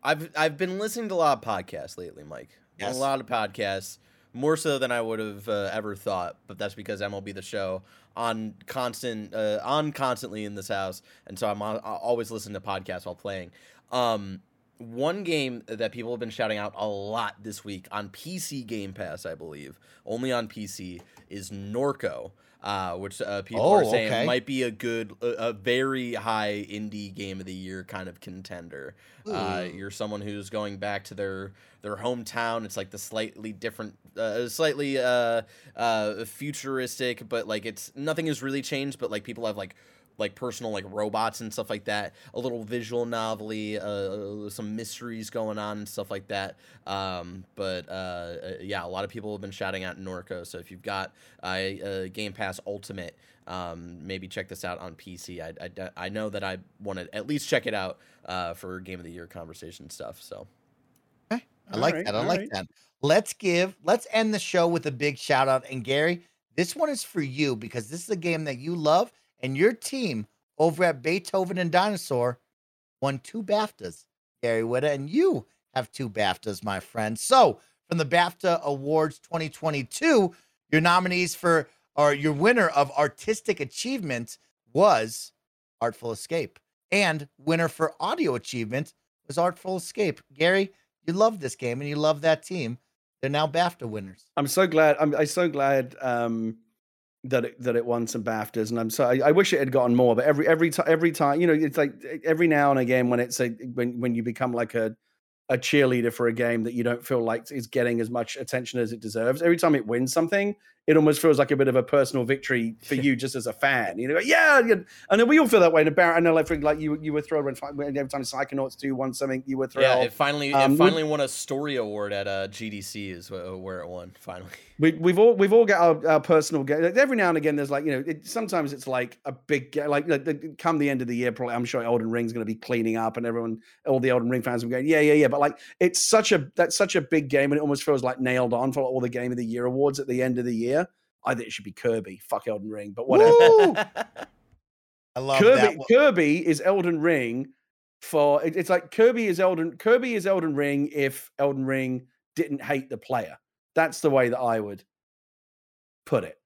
I've I've been listening to a lot of podcasts lately, Mike. Yes. A lot of podcasts, more so than I would have uh, ever thought. But that's because MLB the Show on constant uh, on constantly in this house, and so I'm on, always listening to podcasts while playing. Um, one game that people have been shouting out a lot this week on PC Game Pass, I believe, only on PC, is Norco. Uh, which uh, people are Oh, saying okay. might be a good, a, a very high indie game of the year kind of contender. Uh, you're someone who's going back to their their hometown. It's like the slightly different, uh, slightly uh, uh, futuristic, but like it's nothing has really changed. But like people have like like personal like robots and stuff like that. A little visual novelty, uh, some mysteries going on and stuff like that. Um, but uh, uh, yeah, a lot of people have been shouting out Norco. So if you've got uh, Game Pass Ultimate, um, maybe check this out on PC. I, I, I know that I want to at least check it out uh, for Game of the Year conversation stuff. So. Okay. I like right, that. I like right. that. Let's give, let's end the show with a big shout out. And Gary, this one is for you because this is a game that you love and your team over at Beethoven and Dinosaur won two BAFTAs, Gary Whitta, and you have two BAFTAs, my friend. So, from the BAFTA Awards 2022, your nominees for or your winner of artistic achievement was Artful Escape, and winner for audio achievement was Artful Escape. Gary, you love this game and you love that team. They're now BAFTA winners. I'm so glad. I'm, I'm so glad um, that it, that it won some BAFTAs, and I'm so I, I wish it had gotten more. But every every time every time you know it's like every now and again when it's a when when you become like a a cheerleader for a game that you don't feel like is getting as much attention as it deserves. Every time it wins something, it almost feels like a bit of a personal victory for you just as a fan. You know, yeah, and then we all feel that way. And Barrett, I know, like, like you, you were thrilled when, when every time Psychonauts 2 won something, you were thrilled. Yeah, it finally, um, it finally won a story award at uh, GDC is where it won. Finally, we, we've all we've all got our, our personal game. Like, every now and again, there's like you know, it, sometimes it's like a big like, like come the end of the year, probably I'm sure Elden Ring's going to be cleaning up, and everyone, all the Elden Ring fans will going, yeah, yeah, yeah. But like, it's such a that's such a big game, and it almost feels like nailed on for all the Game of the Year awards at the end of the year. I think it should be Kirby. Fuck Elden Ring, but whatever. I love Kirby. that. Kirby is Elden Ring for it's like Kirby is Elden Kirby is Elden Ring if Elden Ring didn't hate the player. That's the way that I would put it.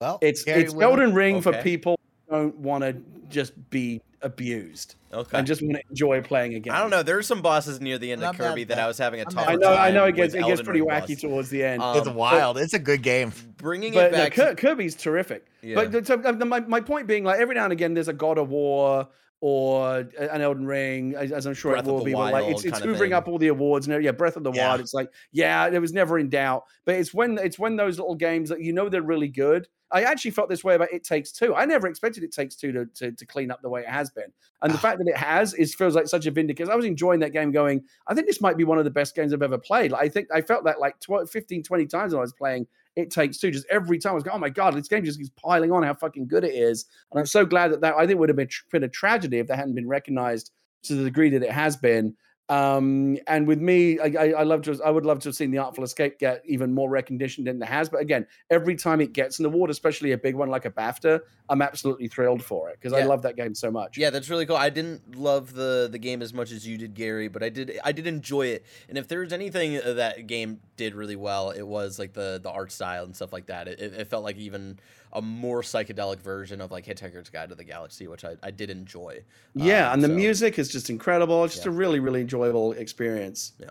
Well, it's it's Elden Ring okay. for people who don't want to just be abused. Okay. And just want to enjoy playing again. I don't know. There's some bosses near the end of Kirby that. that. I was having a tough I know. I know. It gets it gets pretty wacky boss. towards the end. Um, it's wild. But, it's a good game. Bringing it back. No, Kirby's terrific. Yeah. But so, uh, my my point being, like every now and again, there's a God of War or an Elden Ring, as I'm sure Breath it will be. But like it's it's hoovering up all the awards and yeah, Breath of the yeah. Wild. It's like yeah, it was never in doubt. But it's when it's when those little games that you know they're really good I actually felt this way about It Takes Two. I never expected It Takes Two to, to, to clean up the way it has been. And the ah. fact that it has is feels like such a vindication. I was enjoying that game going, I think this might be one of the best games I've ever played. Like, I think I felt that like 12, 15, 20 times when I was playing It Takes Two. Just every time I was going, oh my God, this game just keeps piling on how fucking good it is. And I'm so glad that that I think would have been, been a tragedy if that hadn't been recognized to the degree that it has been. Um, and with me, I, I, I, love to, I would love to have seen the Artful Escape get even more recognition than it has. But again, every time it gets an award, especially a big one like a BAFTA, I'm absolutely thrilled for it because yeah. I love that game so much. Yeah, that's really cool. I didn't love the the game as much as you did, Gary, but I did I did enjoy it. And if there's anything that game did really well, it was like the the art style and stuff like that. It, it felt like even a more psychedelic version of like Hitchhiker's Guide to the Galaxy, which I, I did enjoy. Yeah, um, and the so. music is just incredible. It's just yeah. a really, really enjoyable experience. Yeah.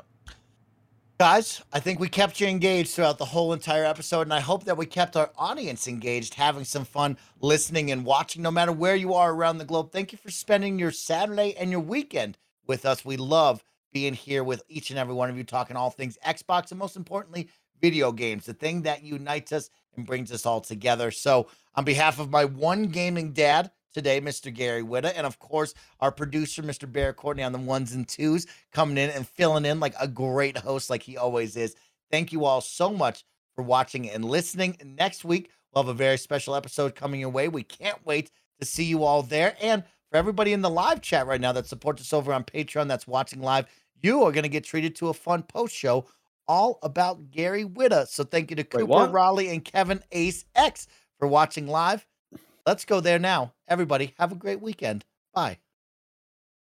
Guys, I think we kept you engaged throughout the whole entire episode, and I hope that we kept our audience engaged, having some fun listening and watching, no matter where you are around the globe. Thank you for spending your Saturday and your weekend with us. We love being here with each and every one of you, talking all things Xbox, and most importantly, video games, the thing that unites us and brings us all together. So, on behalf of my one gaming dad today, Mr. Gary Whitta, and of course, our producer, Mr. Bear Courtney, on the ones and twos, coming in and filling in like a great host, like he always is. Thank you all so much for watching and listening. Next week, we'll have a very special episode coming your way. We can't wait to see you all there. And for everybody in the live chat right now that supports us over on Patreon that's watching live, you are going to get treated to a fun post show all about Gary Whitta. So thank you to Cooper what? Raleigh and Kevin Ace X for watching live. Let's go there now. Everybody, have a great weekend. Bye.